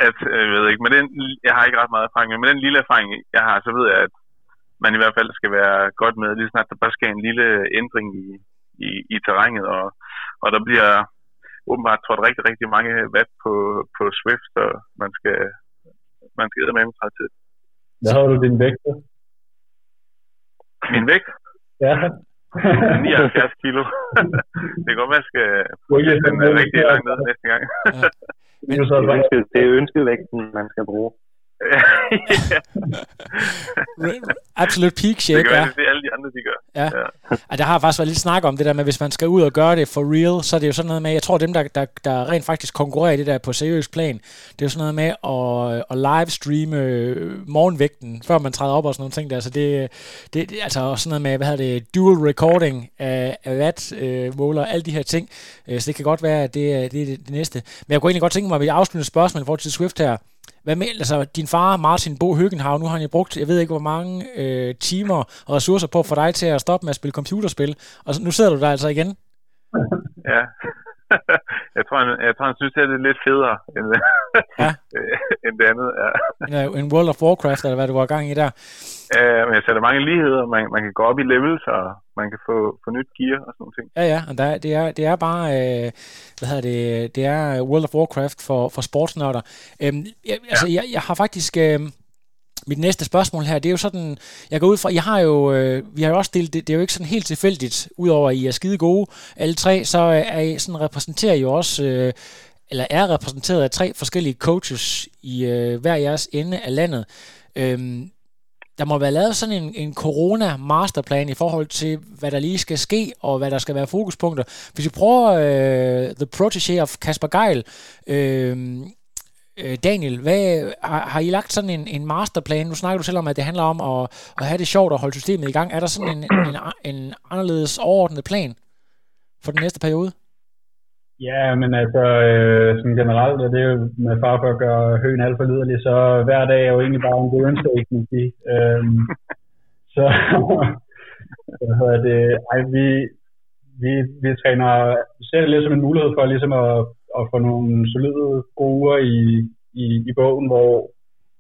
at, øh, jeg ved ikke, men den, jeg har ikke ret meget erfaring, men med den lille erfaring, jeg har, så ved jeg, at man i hvert fald skal være godt med, lige snart der bare sker en lille ændring i, i, i terrænet, og, og der bliver åbenbart trådt rigtig, rigtig mange watt på, på Swift, så man skal, man skal med sig til. Hvad har du din vægt på? Min vægt? Ja. 79 kilo. det kan godt være, at jeg skal den er rigtig langt ned næste gang. Er, er ønske, det er ønskevægten, man skal bruge. Absolut peak shape, det gør ja. det, det alle de andre, de gør. Ja. ja. ja. der har faktisk været lidt snak om det der med, hvis man skal ud og gøre det for real, så er det jo sådan noget med, jeg tror dem, der, der, der rent faktisk konkurrerer i det der på seriøs plan, det er jo sådan noget med at, at livestreame morgenvægten, før man træder op og sådan nogle ting der. Så det, det, det altså sådan noget med, hvad hedder det, dual recording af, af watt øh, måler, alle de her ting. Så det kan godt være, at det, er, det er det, det næste. Men jeg kunne egentlig godt tænke mig, at vi afslutter spørgsmål i forhold til Swift her. Hvad med, altså din far, Martin Bo Høgenhav, nu har han jo brugt, jeg ved ikke hvor mange øh, timer og ressourcer på for dig til at stoppe med at spille computerspil, og nu sidder du der altså igen. Ja, jeg tror, han, jeg tror, han synes, det er lidt federe end, ja. end det andet. Ja. En World of Warcraft, eller hvad du var gang i der. Ja, men jeg sætter mange ligheder. Man, man kan gå op i levels, og man kan få, få nyt gear og sådan noget. Ja, ja, og der, det, er, det er bare, øh, hvad hedder det, det er World of Warcraft for, for sportsnørder. Øhm, jeg, altså, ja. jeg, jeg har faktisk... Øh, mit næste spørgsmål her, det er jo sådan, jeg går ud fra, jeg har jo, øh, vi har jo også delt, det, det er jo ikke sådan helt tilfældigt, udover at I er skide gode, alle tre, så er I sådan repræsenterer jo også, øh, eller er repræsenteret af tre forskellige coaches i øh, hver jeres ende af landet. Øhm, der må være lavet sådan en, en corona-masterplan i forhold til, hvad der lige skal ske, og hvad der skal være fokuspunkter. Hvis vi prøver øh, The Protege of Kasper Geil, øh, øh, Daniel, hvad, har, har I lagt sådan en, en masterplan? Nu snakker du selv om, at det handler om at, at have det sjovt og holde systemet i gang. Er der sådan en, en, en anderledes overordnet plan for den næste periode? Ja, men altså, øh, sådan generelt, og det er jo med far for at gøre høen alt for liderlig, så hver dag er jo egentlig bare en god kan man sige. Øhm, så, hvad hedder det, ej, vi, vi, vi træner, ser det lidt som en mulighed for ligesom at at få nogle solide gode i, i, i bogen, hvor,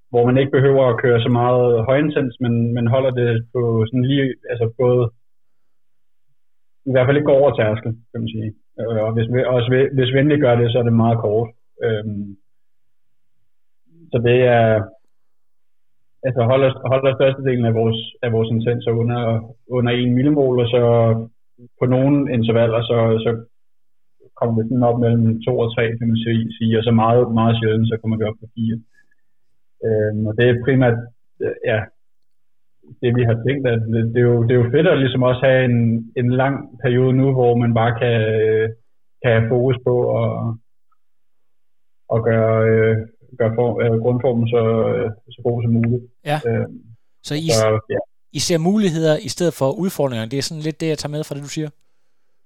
hvor man ikke behøver at køre så meget højintens, men, men holder det på sådan lige, altså både, i hvert fald ikke går over tærskel, kan man sige. Øh, og hvis, også hvis venlig gør det, så er det meget kort. Øhm, så det er, altså holder, holder størstedelen af vores, af vores intenser under, under 1 millimol, og så på nogle intervaller, så, så kommer vi sådan op mellem 2 og 3, kan man sige, og så meget, meget sjældent, så kommer vi op på 4. Øhm, og det er primært, ja, det vi har tænkt, at det, det, er, jo, det er jo fedt at ligesom også have en, en lang periode nu, hvor man bare kan, kan have fokus på at, at gøre, øh, gøre for, øh, grundformen så, øh, så god som muligt. Ja. Øhm, så I, så, ja. I ser muligheder i stedet for udfordringer. Det er sådan lidt det, jeg tager med fra det, du siger.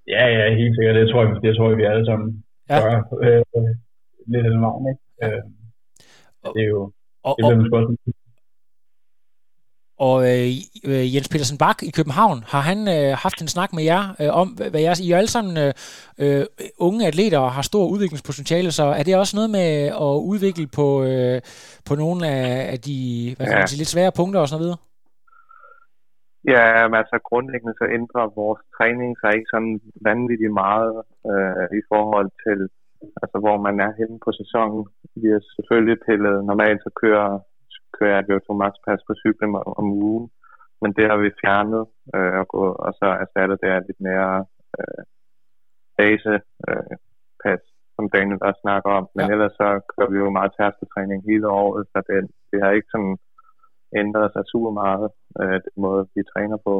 Ja, ja, helt sikkert. Det tror jeg, det tror jeg vi alle sammen ja. gør. Øh, lidt af den vagn, ikke? Øh, det er jo og, det er og. Og øh, øh, Jens Petersen Bak i København, har han øh, haft en snak med jer øh, om, hvad jeres, I er alle sammen øh, øh, unge atleter og har stor udviklingspotentiale, så er det også noget med at udvikle på, øh, på nogle af, af de hvad ja. man sige, lidt svære punkter og sådan noget videre? Ja, men altså grundlæggende så ændrer vores træning sig ikke sådan vanvittigt meget øh, i forhold til, altså hvor man er henne på sæsonen. Vi har selvfølgelig pillet, normalt så kører, kører jeg VO2 max pas på cyklen om ugen, men det har vi fjernet, øh, og, og så erstattet det af lidt mere øh, base øh, pas, som Daniel også snakker om. Men ja. ellers så kører vi jo meget tærskeltræning hele året, så det, det har ikke sådan ændret sig super meget, øh, den måde, vi træner på.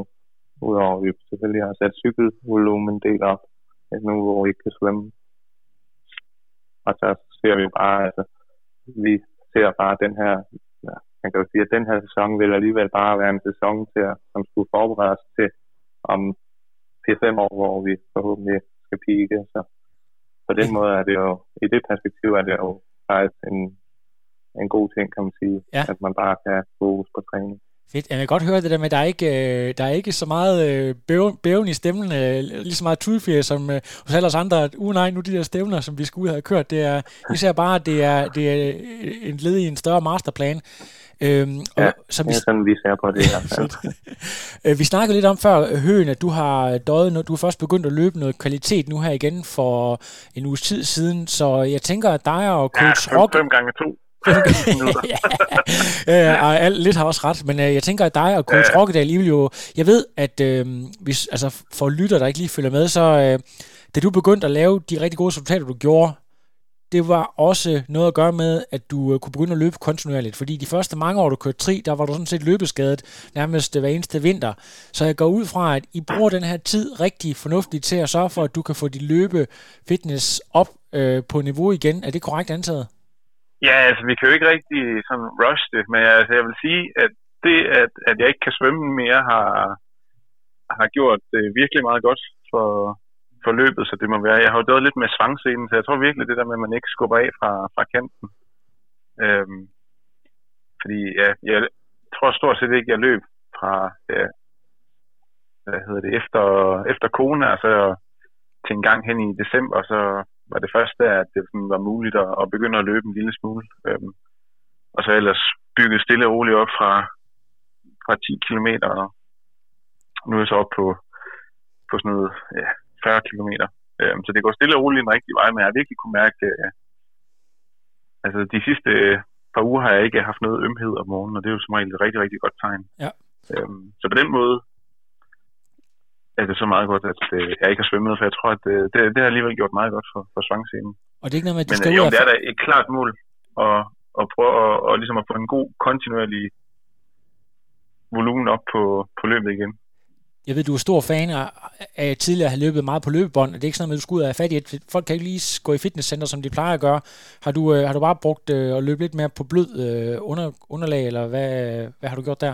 Udover at vi selvfølgelig har sat cykelvolumen del op, nu hvor vi ikke kan svømme. Og så ser vi bare, altså, vi ser bare den her, man kan jo sige, at den her sæson vil alligevel bare være en sæson til, som skulle forberede os til om 4-5 år, hvor vi forhåbentlig skal pike. Så på den måde er det jo, i det perspektiv er det jo faktisk en, en god ting, kan man sige, ja. at man bare kan fokus på træning. Fedt. Jeg kan godt høre det der med, at der er ikke, øh, der er ikke så meget øh, bæven, bæven i stemmen, øh, lige så meget tudfjer som hos alle os andre. At, uh, nej, nu de der stævner, som vi skulle ud have kørt, det er især bare, at det er, det er en led i en større masterplan. Øhm, og, ja, så vi, det er sådan, vi ser på det her. vi snakkede lidt om før, Høen, at du har døjet, når du er først begyndt at løbe noget kvalitet nu her igen for en uges tid siden, så jeg tænker, at dig og coach ja, Rock... fem gange to. ja, ja, lidt har også ret, men øh, jeg tænker, at dig og coach ja. Rokkedal, I vil jo... Jeg ved, at øh, hvis, altså, for lytter, der ikke lige følger med, så øh, da du begyndte at lave de rigtig gode resultater, du gjorde, det var også noget at gøre med, at du øh, kunne begynde at løbe kontinuerligt. Fordi de første mange år, du kørte tri, der var du sådan set løbeskadet nærmest øh, hver eneste vinter. Så jeg går ud fra, at I bruger den her tid rigtig fornuftigt til at sørge for, at du kan få dit løbe fitness op øh, på niveau igen. Er det korrekt antaget? Ja, altså vi kan jo ikke rigtig sådan rush det, men altså, jeg vil sige, at det, at, at jeg ikke kan svømme mere, har, har gjort det virkelig meget godt for, forløbet så det må være. Jeg har jo døjet lidt med svangscenen, så jeg tror virkelig det der med, at man ikke skubber af fra, fra kanten. Øhm, fordi ja, jeg tror stort set ikke, jeg løb fra, ja, hvad hedder det, efter, efter kone, altså til en gang hen i december, så var det første, at det sådan var muligt at, at begynde at løbe en lille smule. Øhm, og så ellers bygget stille og roligt op fra, fra 10 km. Og Nu er jeg så op på, på sådan noget ja, 40 km. Øhm, så det går stille og roligt den rigtige vej, men jeg har virkelig kunne mærke, øh, altså de sidste par uger har jeg ikke haft noget ømhed om morgenen, og det er jo som regel et rigtig, rigtig godt tegn. Ja. Øhm, så på den måde er det så meget godt, at øh, jeg ikke har svømmet, for jeg tror, at øh, det, det har alligevel gjort meget godt for, for svangscenen. Og det er ikke noget med, at de Men, skal øh, jo, det er da et klart mål at, at prøve at, at, ligesom at få en god kontinuerlig volumen op på, på løbet igen. Jeg ved, du er stor fan af, af tidligere at have løbet meget på løbebånd. Det er ikke sådan noget, at du skal ud og have fat i. Folk kan ikke lige gå i fitnesscenter, som de plejer at gøre. Har du, øh, har du bare brugt øh, at løbe lidt mere på blød øh, under, underlag, eller hvad, hvad har du gjort der?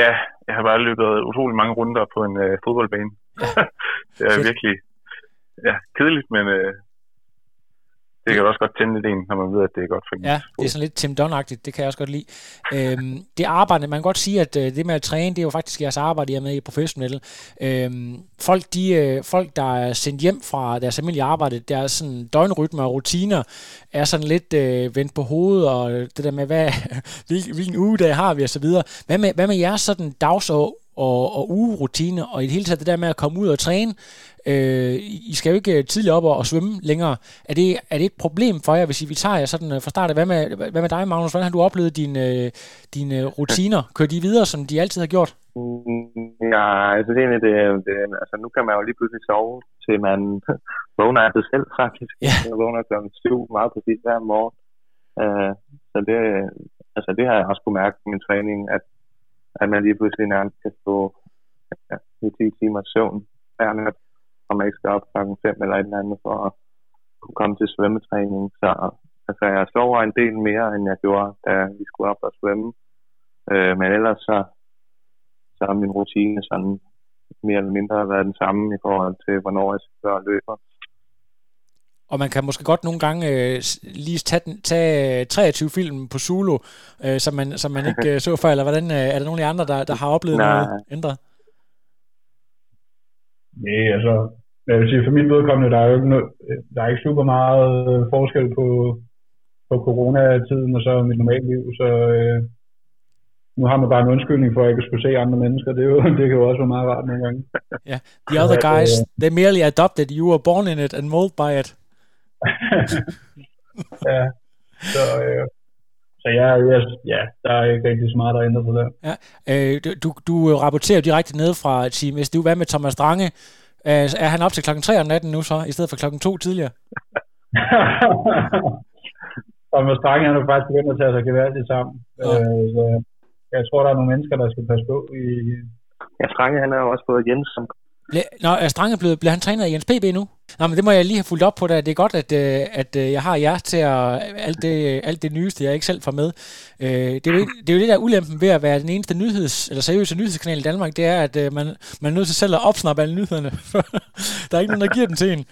Ja, jeg har bare løbet utrolig mange runder på en øh, fodboldbane. det er virkelig ja, kedeligt, men øh, det kan også godt tænde lidt en, når man ved, at det er godt for en. Ja, det er sådan lidt Tim Dunn-agtigt, det kan jeg også godt lide. Øhm, det arbejde, man kan godt sige, at øh, det med at træne, det er jo faktisk jeres arbejde, I er med i professionelle. Øhm, folk, de, øh, folk, der er sendt hjem fra deres almindelige arbejde, deres sådan døgnrytme og rutiner, er sådan lidt øh, vendt på hovedet, og det der med, hvad, hvilken uge der har vi, og så videre. Hvad med, hvad med jeres sådan dags- og og, og ugerutine, og i det hele taget det der med at komme ud og træne. Øh, I skal jo ikke øh, tidligere op og, og svømme længere. Er det, er det et problem for jer, hvis I vi tager jer sådan øh, fra start Hvad med, hvad med dig, Magnus? Hvordan har du oplevet dine, øh, dine rutiner? Kører de videre, som de altid har gjort? Mm, ja, altså det, det, det, altså nu kan man jo lige pludselig sove, til man vågner af sig selv faktisk. Ja. Jeg vågner kl. 7 meget præcis hver morgen. Uh, så det, altså det har jeg også kunne mærke i min træning, at at man lige pludselig nærmest kan få ja, 10 timer søvn hver nat, og man ikke skal op klokken 5 eller et eller andet for at kunne komme til svømmetræning. Så altså, jeg sover en del mere, end jeg gjorde, da vi skulle op og svømme. Øh, men ellers så, så har min rutine sådan mere eller mindre været den samme i forhold til, hvornår jeg skal løber. Og man kan måske godt nogle gange øh, lige tage, tage 23 film på Zulu, øh, som, man, som man ikke øh, så før, eller hvordan, øh, er der nogle af andre, der, der har oplevet Nej. noget ændret? Nej, altså, jeg vil sige, for min vedkommende, der er jo ikke, noget, der er ikke super meget forskel på, på coronatiden og så mit normale liv, så øh, nu har man bare en undskyldning for, at jeg ikke skulle se andre mennesker. Det, er jo, det kan jo også være meget rart nogle gange. Ja, yeah. the other guys, they merely adopted. You were born in it and molded by it. ja, så, øh, så ja, ja, ja, der er ikke rigtig så meget, der ændrer sig der. Ja, øh, du, du rapporterer direkte ned fra Team SDU. Hvad med Thomas Drange? Øh, er han op til klokken 3 om natten nu så, i stedet for klokken 2 tidligere? Thomas Drange, han er faktisk begyndt at tage sig geværdigt sammen. Ja. Øh, så jeg tror, der er nogle mennesker, der skal passe på i... Ja, Strange, han er jo også fået Jens som Ble, nå, er Strange blevet, bliver han trænet af Jens PB nu? Nå, men det må jeg lige have fulgt op på der. Det er godt, at, øh, at øh, jeg har jer til at, alt det, øh, alt det nyeste, jeg ikke selv får med. Det, er jo, det er jo det, der ulempen ved at være den eneste nyheds, eller seriøse nyhedskanal i Danmark, det er, at man, man er nødt til selv at opsnappe alle nyhederne. der er ikke nogen, der giver dem til en.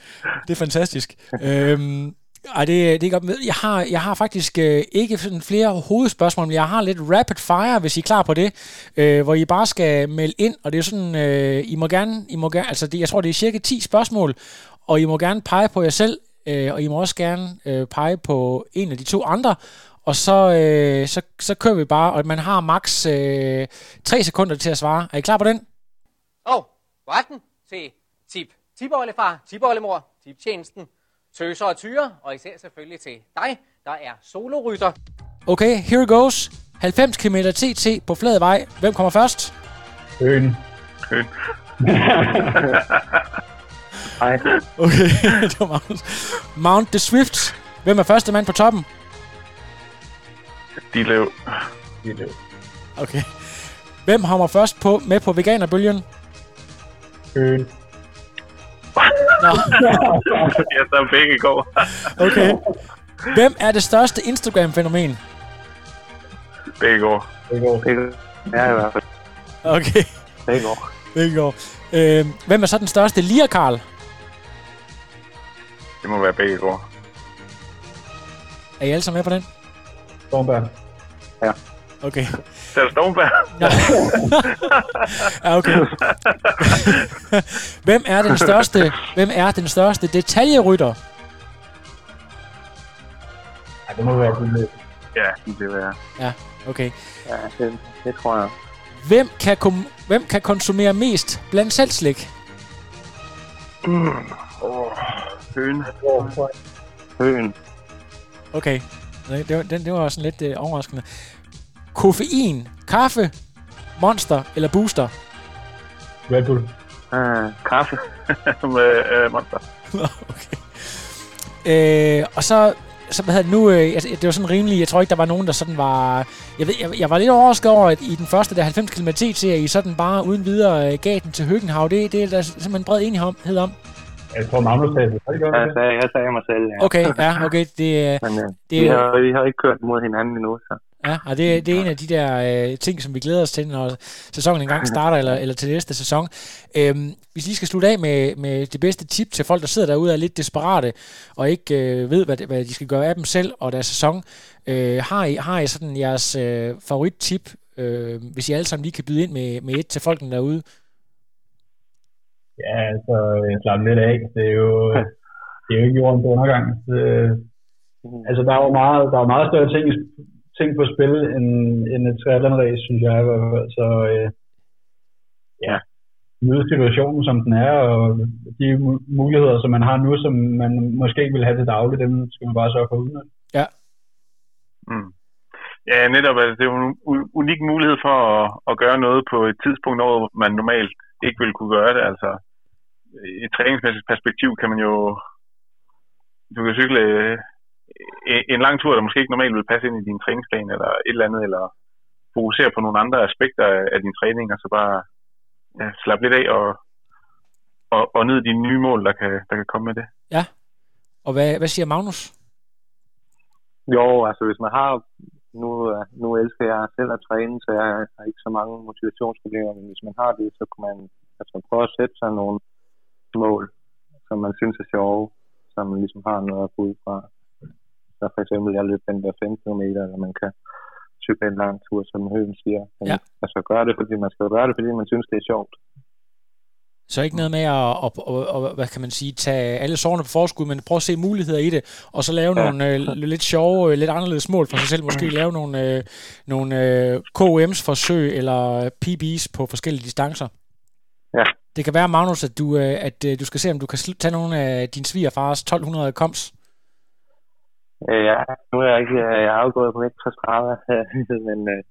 Det er fantastisk. øhm, ej, det, det er godt. Jeg har, jeg har faktisk øh, ikke sådan flere hovedspørgsmål, men jeg har lidt rapid fire, hvis I er klar på det, øh, hvor I bare skal melde ind, og det er sådan, øh, I må gerne, I må gerne altså det, jeg tror, det er cirka 10 spørgsmål, og I må gerne pege på jer selv, øh, og I må også gerne øh, pege på en af de to andre, og så, øh, så, så kører vi bare, og man har maks øh, 3 sekunder til at svare. Er I klar på den? Og god aften Se, Tip Tipoldefar, Tipoldemor, Tiptjenesten, Tøser og Tyre, og især selvfølgelig til dig, der er solorytter. Okay, here goes. 90 km TT på flad vej. Hvem kommer først? Høn. Hej. Okay, det var Magnus. Mount the Swift. Hvem er første mand på toppen? De lev. Okay. Hvem hammer først på med på veganerbølgen? Høen. Nå, ja, så begge går. okay. Hvem er det største Instagram-fænomen? Begge går. Det er i hvert fald. Okay, Det går. det går. Øh, hvem er så den største lierkarl? Det må være begge går. Er I alle sammen med på den? Stormberg. Okay. Så er der Stormberg. Ja, ja okay. hvem er den største, hvem er den største detaljerytter? Ej, det må være det. Ja, det vil være. Okay. Ja, det, det tror jeg. Hvem kan, kom, hvem kan konsumere mest blandt selv slik? Åh, høn. Høen. Okay. Det, det, var, den, det var sådan lidt øh, overraskende. Koffein, kaffe, monster eller booster? Red Bull. Uh, kaffe. Med øh, monster. okay. Øh, og så, så hvad hedder det nu, øh, altså, det var sådan rimelig, jeg tror ikke, der var nogen, der sådan var, jeg, ved, jeg, jeg var lidt overrasket over, at i den første der 90 km TT, I sådan bare uden videre øh, gav den til Høgenhav. Det, det er der simpelthen bred enighed om. Jeg tror, Magnus sagde det. Jeg sagde, jeg sagde mig selv, ja. Okay, ja, okay, det, øh, Men uh, Det vi, er- har, vi har ikke kørt mod hinanden endnu, så. Ja, og det, det er en af de der øh, ting, som vi glæder os til, når sæsonen engang starter, eller, eller til næste sæson. Øhm, hvis I skal slutte af med, med det bedste tip til folk, der sidder derude og er lidt desperate, og ikke øh, ved, hvad, hvad de skal gøre af dem selv og deres sæson, øh, har, I, har I sådan jeres øh, favorittip, øh, hvis I alle sammen lige kan byde ind med, med et til folkene derude? Ja, altså, jeg slapper lidt af. Det er jo, det er jo ikke jordens undergang. Det, altså, der er jo meget, der er meget større ting, ting på spil, end, end et triathlon-race, synes jeg. i hvert fald. Så øh, ja, møde situationen, som den er, og de mu- muligheder, som man har nu, som man måske ikke vil have til daglig, dem skal man bare sørge for uden. Mm. Ja, netop. Altså, det er jo en unik mulighed for at, at gøre noget på et tidspunkt, hvor man normalt ikke ville kunne gøre det. Altså, i et træningsmæssigt perspektiv kan man jo... Du kan cykle øh, en- en lang tur, der måske ikke normalt vil passe ind i din træningsplan, eller et eller andet, eller fokusere på nogle andre aspekter af, din træning, og så bare ja, slappe lidt af og, og, og ned de nye mål, der kan, der kan komme med det. Og hvad, hvad siger Magnus? Jo, altså hvis man har, nu, øh, nu elsker jeg selv at træne, så jeg har ikke så mange motivationsproblemer, men hvis man har det, så kan man altså prøve at sætte sig nogle mål, som man synes er sjove, som man ligesom har noget at gå ud fra. Så for eksempel, jeg løb den der 5 km, eller man kan cykle en lang tur, som Høen siger. Men, Ja. Altså gøre det, fordi man skal gøre det, fordi man synes, det er sjovt. Så ikke noget med at, at, at, at, hvad kan man sige, tage alle sårene på forskud, men prøve at se muligheder i det, og så lave ja. Nogle øh, lidt sjove, øh, lidt anderledes mål for sig selv. Måske lave nogle, øh, nogle øh, KOM's forsøg eller PB's på forskellige distancer. Ja. Det kan være, Magnus, at du, øh, at øh, du skal se, om du kan tage nogle af din svigerfars 1200 koms. Øh, ja, nu er jeg ikke, jeg er afgået på ekstra strava, men øh,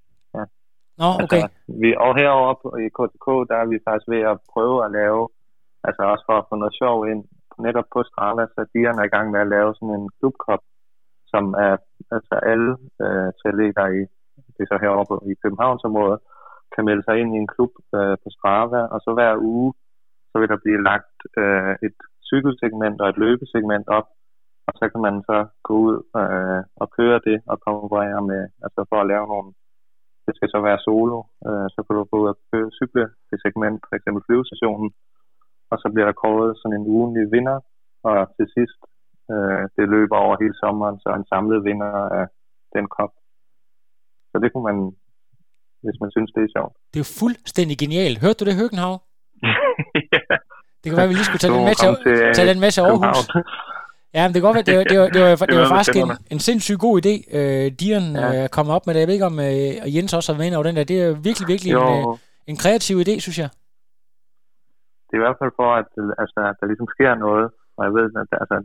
Nå, okay. Altså, vi, og heroppe i KTK, der er vi faktisk ved at prøve at lave, altså også for at få noget sjov ind, netop på Strava, så Dian er i gang med at lave sådan en klubkop, som er altså alle øh, atleter i, det er så heroppe i Københavnsområdet, kan melde sig ind i en klub øh, på Strava, og så hver uge, så vil der blive lagt øh, et cykelsegment og et løbesegment op, og så kan man så gå ud øh, og køre det og konkurrere med, altså for at lave nogle det skal så være solo. Øh, så kan du gå ud og køre, cykle det segment, for eksempel flyvestationen, og så bliver der kåret sådan en ugenlig vinder, og til sidst Øh, det løber over hele sommeren, så en samlet vinder af den kop. Så det kunne man, hvis man synes, det er sjovt. Det er jo fuldstændig genialt. Hørte du det, Høgenhav? ja. Det kan være, at vi lige skulle tage den med til, til, tage den med til Aarhus. Ja, men det kan godt være, det var, det var, det var, det var faktisk en, en sindssygt god idé, øh, Dion Ja. øh, kommet op med det. Jeg ved ikke, om øh, Jens også har været inde over den der. Det er virkelig, virkelig en, øh, en kreativ idé, synes jeg. det er i hvert fald for, at, altså, at der ligesom sker noget. Og jeg ved, at altså,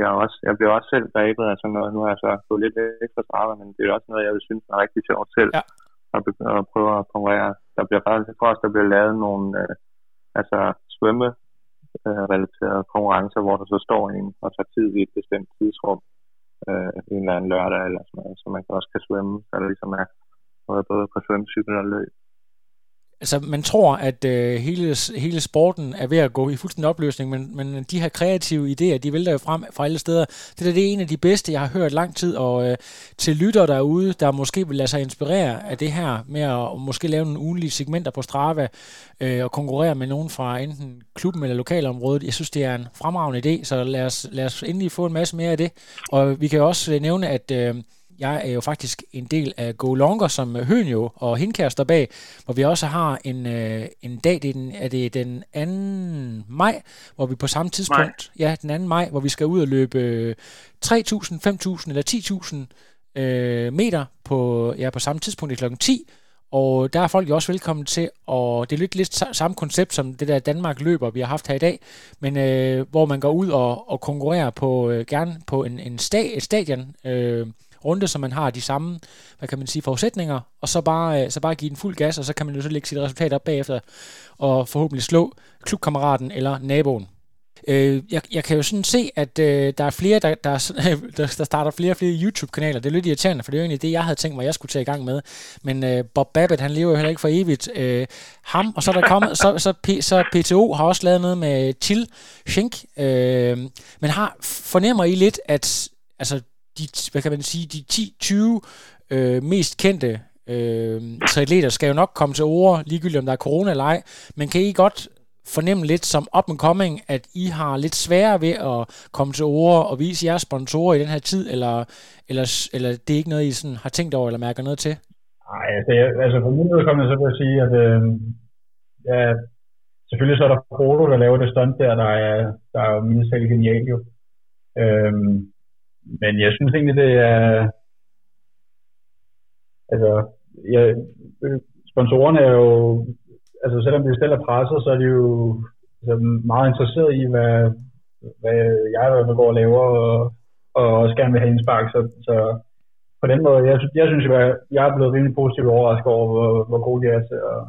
jeg, er også, jeg bliver også selv grebet af sådan noget. Nu har jeg så gået lidt ekstra travlt, men det er også noget, jeg vil synes er rigtig sjovt selv. Ja. At, at prøve at konkurrere. Der bliver faktisk, tror også, der bliver lavet nogle øh, altså, svømme øh, relaterede konkurrencer, hvor der så står en og tager tid i et bestemt tidsrum. Øh, en eller anden lørdag eller sådan noget, så man kan også kan svømme, så der ligesom er både, både på svømmecykel og løb. Altså, man tror, at øh, hele, hele sporten er ved at gå i fuldstændig opløsning, men, men de her kreative idéer, de vælter jo frem fra alle steder. Det der det er en af de bedste, jeg har hørt lang tid, og øh, til lytter derude, der måske vil lade sig inspirere af det her, med at måske lave nogle ugenlige segmenter på Strava, øh, og konkurrere med nogen fra enten klubben eller lokalområdet. Jeg synes, det er en fremragende idé, så lad os, lad os endelig få en masse mere af det. Og vi kan også øh, nævne, at... Øh, jeg er jo faktisk en del af Go Longer, som Høen jo og Hindkær står bag, hvor vi også har en, øh, en dag, det er, den, er det den 2. maj, hvor vi på samme tidspunkt, ja, den 2. maj, hvor vi skal ud og løbe øh, 3.000, 5.000 eller 10.000 øh, meter på, ja, på samme tidspunkt i klokken 10, og der er folk jo også velkommen til, og det er lidt, lidt sa- samme koncept som det der Danmark løber, vi har haft her i dag, men øh, hvor man går ud og, og konkurrerer på, øh, gerne på en, en sta- et stadion, øh, runde, så man har de samme, hvad kan man sige, forudsætninger, og så bare, øh, så bare give den fuld gas, og så kan man jo så lægge sit resultat op bagefter, og forhåbentlig slå klubkammeraten eller naboen. Øh, jeg, jeg kan jo sådan se, at øh, der er flere, der, der, der, der starter flere og flere YouTube-kanaler. Det er lidt irriterende, for det er jo egentlig det, jeg havde tænkt mig, jeg skulle tage i gang med. Men øh, Bob Babbitt, han lever jo heller ikke for evigt. Øh, ham, og så er der kommet, så, så, P, så PTO har også lavet noget med Chill Schenk. Øh, men har, fornemmer I lidt, at altså, de, hvad kan man sige, de 10-20 øh, mest kendte øh, triatleter skal jo nok komme til ord, ligegyldigt om der er corona eller ej, men kan I godt fornemme lidt som up and coming, at I har lidt sværere ved at komme til ord og vise jeres sponsorer i den her tid, eller, eller, eller det er ikke noget, I sådan har tænkt over eller mærker noget til? Nej, altså, jeg, altså for min udkommende, så vil jeg sige, at øh, ja, selvfølgelig så er der Frodo, der laver det stunt der, der er, der er jo mindst helt genialt jo. Øhm, men jeg synes egentlig, det er, altså, ja, øh, sponsorerne er jo, altså selvom de stiller presset, så er de jo altså, meget interesseret i, hvad, hvad jeg i går og laver, og, og også gerne vil have indspark, så, så på den måde, jeg, jeg synes, jeg, jeg er blevet rimelig positivt overrasket over, hvor, hvor gode de er til at,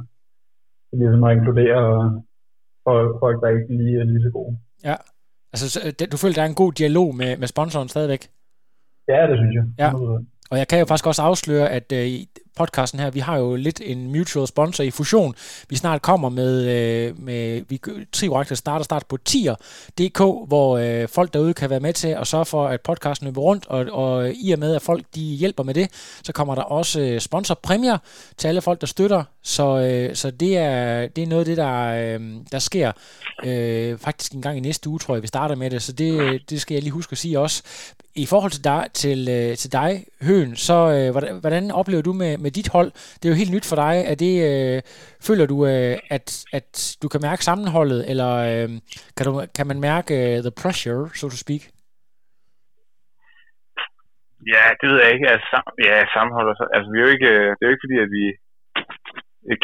ligesom at inkludere folk, der ikke lige er lige så gode. Ja. Altså, så, det- du føler, der er en god dialog med, med sponsoren stadigvæk? Ja, det synes jeg. Ja. Og jeg kan jo faktisk også afsløre, at øh, podcasten her, vi har jo lidt en mutual sponsor i Fusion. Vi snart kommer med, øh, med vi Triorakter starter start på tier.dk, hvor øh, folk derude kan være med til at sørge for, at podcasten løber rundt, og, og øh, i og med, at folk de hjælper med det, så kommer der også øh, sponsorpræmier til alle folk, der støtter. Så, øh, så det, er, det er noget af det, der, øh, der sker øh, faktisk en gang i næste uge, tror jeg, vi starter med det. Så det, øh, det skal jeg lige huske at sige også. I forhold til dig, til, øh, til dig Høen, så øh, hvordan, hvordan oplever du med, med dit hold? Det er jo helt nyt for dig. Er det, øh, føler du, øh, at, at du kan mærke sammenholdet, eller øh, kan, du, kan man mærke øh, the pressure, so to speak? Ja, det ved jeg ikke. Altså, sam- ja, sammenholdet. Altså, vi er jo ikke, øh, det er jo ikke fordi, at vi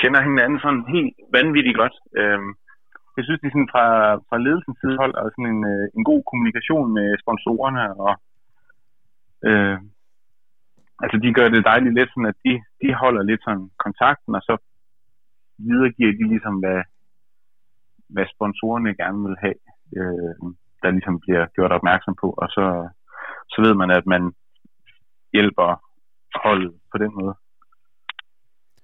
kender hinanden sådan helt vanvittigt godt. Øhm, jeg synes, det er sådan fra, fra ledelsens side hold, og sådan en, øh, en god kommunikation med sponsorerne, og øh, altså de gør det dejligt lidt sådan, at de, de holder lidt sådan kontakten, og så videregiver de ligesom, hvad, hvad sponsorerne gerne vil have, øh, der ligesom bliver gjort opmærksom på, og så, så ved man, at man hjælper holdet på den måde.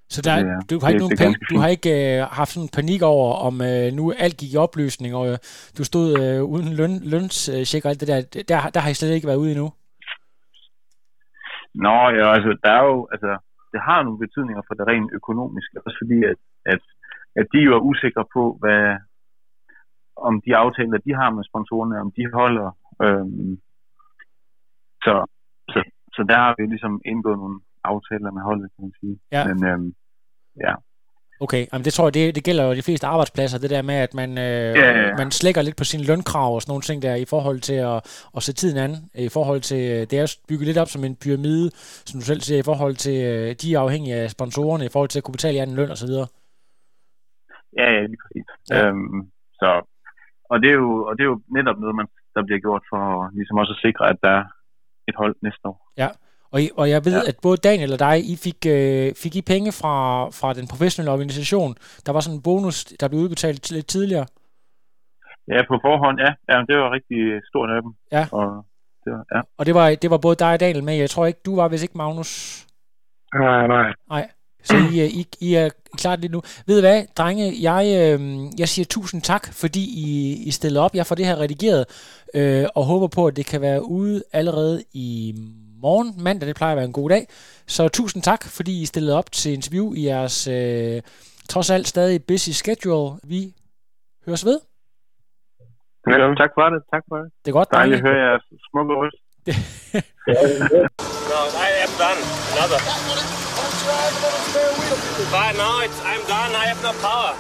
Så der, er- du har ikke, nogen det pan, ganske du har ikke øh, haft sådan en panik over, om øh, nu alt gik i opløsning, og øh, du stod øh, uden løn, lønstjek og alt det der. der. Der har I slet ikke været ude endnu. Nå, ja, altså, der er jo, altså, det har nogle betydninger for det rent økonomiske, også fordi, at, at, at de jo er usikre på, hvad, om de aftaler, de har med sponsorerne, om de holder. Øhm, Så, så, så der har vi ligesom indgået nogle aftaler med holdet, kan man sige. Ja. Men øhm, ja, Okay, jamen det tror jeg, det, det gælder jo de fleste arbejdspladser, det der med, at man, øh, Ja, ja, man slækker lidt på sine lønkrav og sådan nogle ting der, i forhold til at, at sætte tiden an, i forhold til, øh, det er jo bygget lidt op som en pyramide, som du selv siger, i forhold til, øh, de er afhængige af sponsorerne, i forhold til at kunne betale jer en løn og så videre. ja, ja lige præcis. Ja. Øhm, så, og, det er jo, og det er jo netop noget, man, der bliver gjort for ligesom også at sikre, at der er et hold næste år. Ja, og, I- og jeg ved, ja. At både Daniel og dig, I fik, øh, fik I penge fra, fra den professionelle organisation. Der var sådan en bonus, der blev udbetalt lidt tidligere. Ja, på forhånd, ja. ja det var rigtig stort af dem. Ja. Og det var, ja. Og det var, det var både dig og Daniel med. Jeg tror ikke, du var vist ikke Magnus. Nej, nej. Nej. Så I, øh, I, I er klart lidt nu. Ved I hvad, drenge, jeg, øh, jeg siger tusind tak, fordi I, I stillede op. Jeg får det her redigeret, øh, og håber på, at det kan være ude allerede i morgen. Mandag, det plejer at være en god dag. Så tusind tak, fordi I stillede op til interview i jeres øh, trods alt stadig busy schedule. Vi høres ved. Ja, tak for det. Tak for det. Det er godt, Dejligt at høre jeres smukke røst. No, I am done. Another. Fine, now it's, I'm done. I have no power.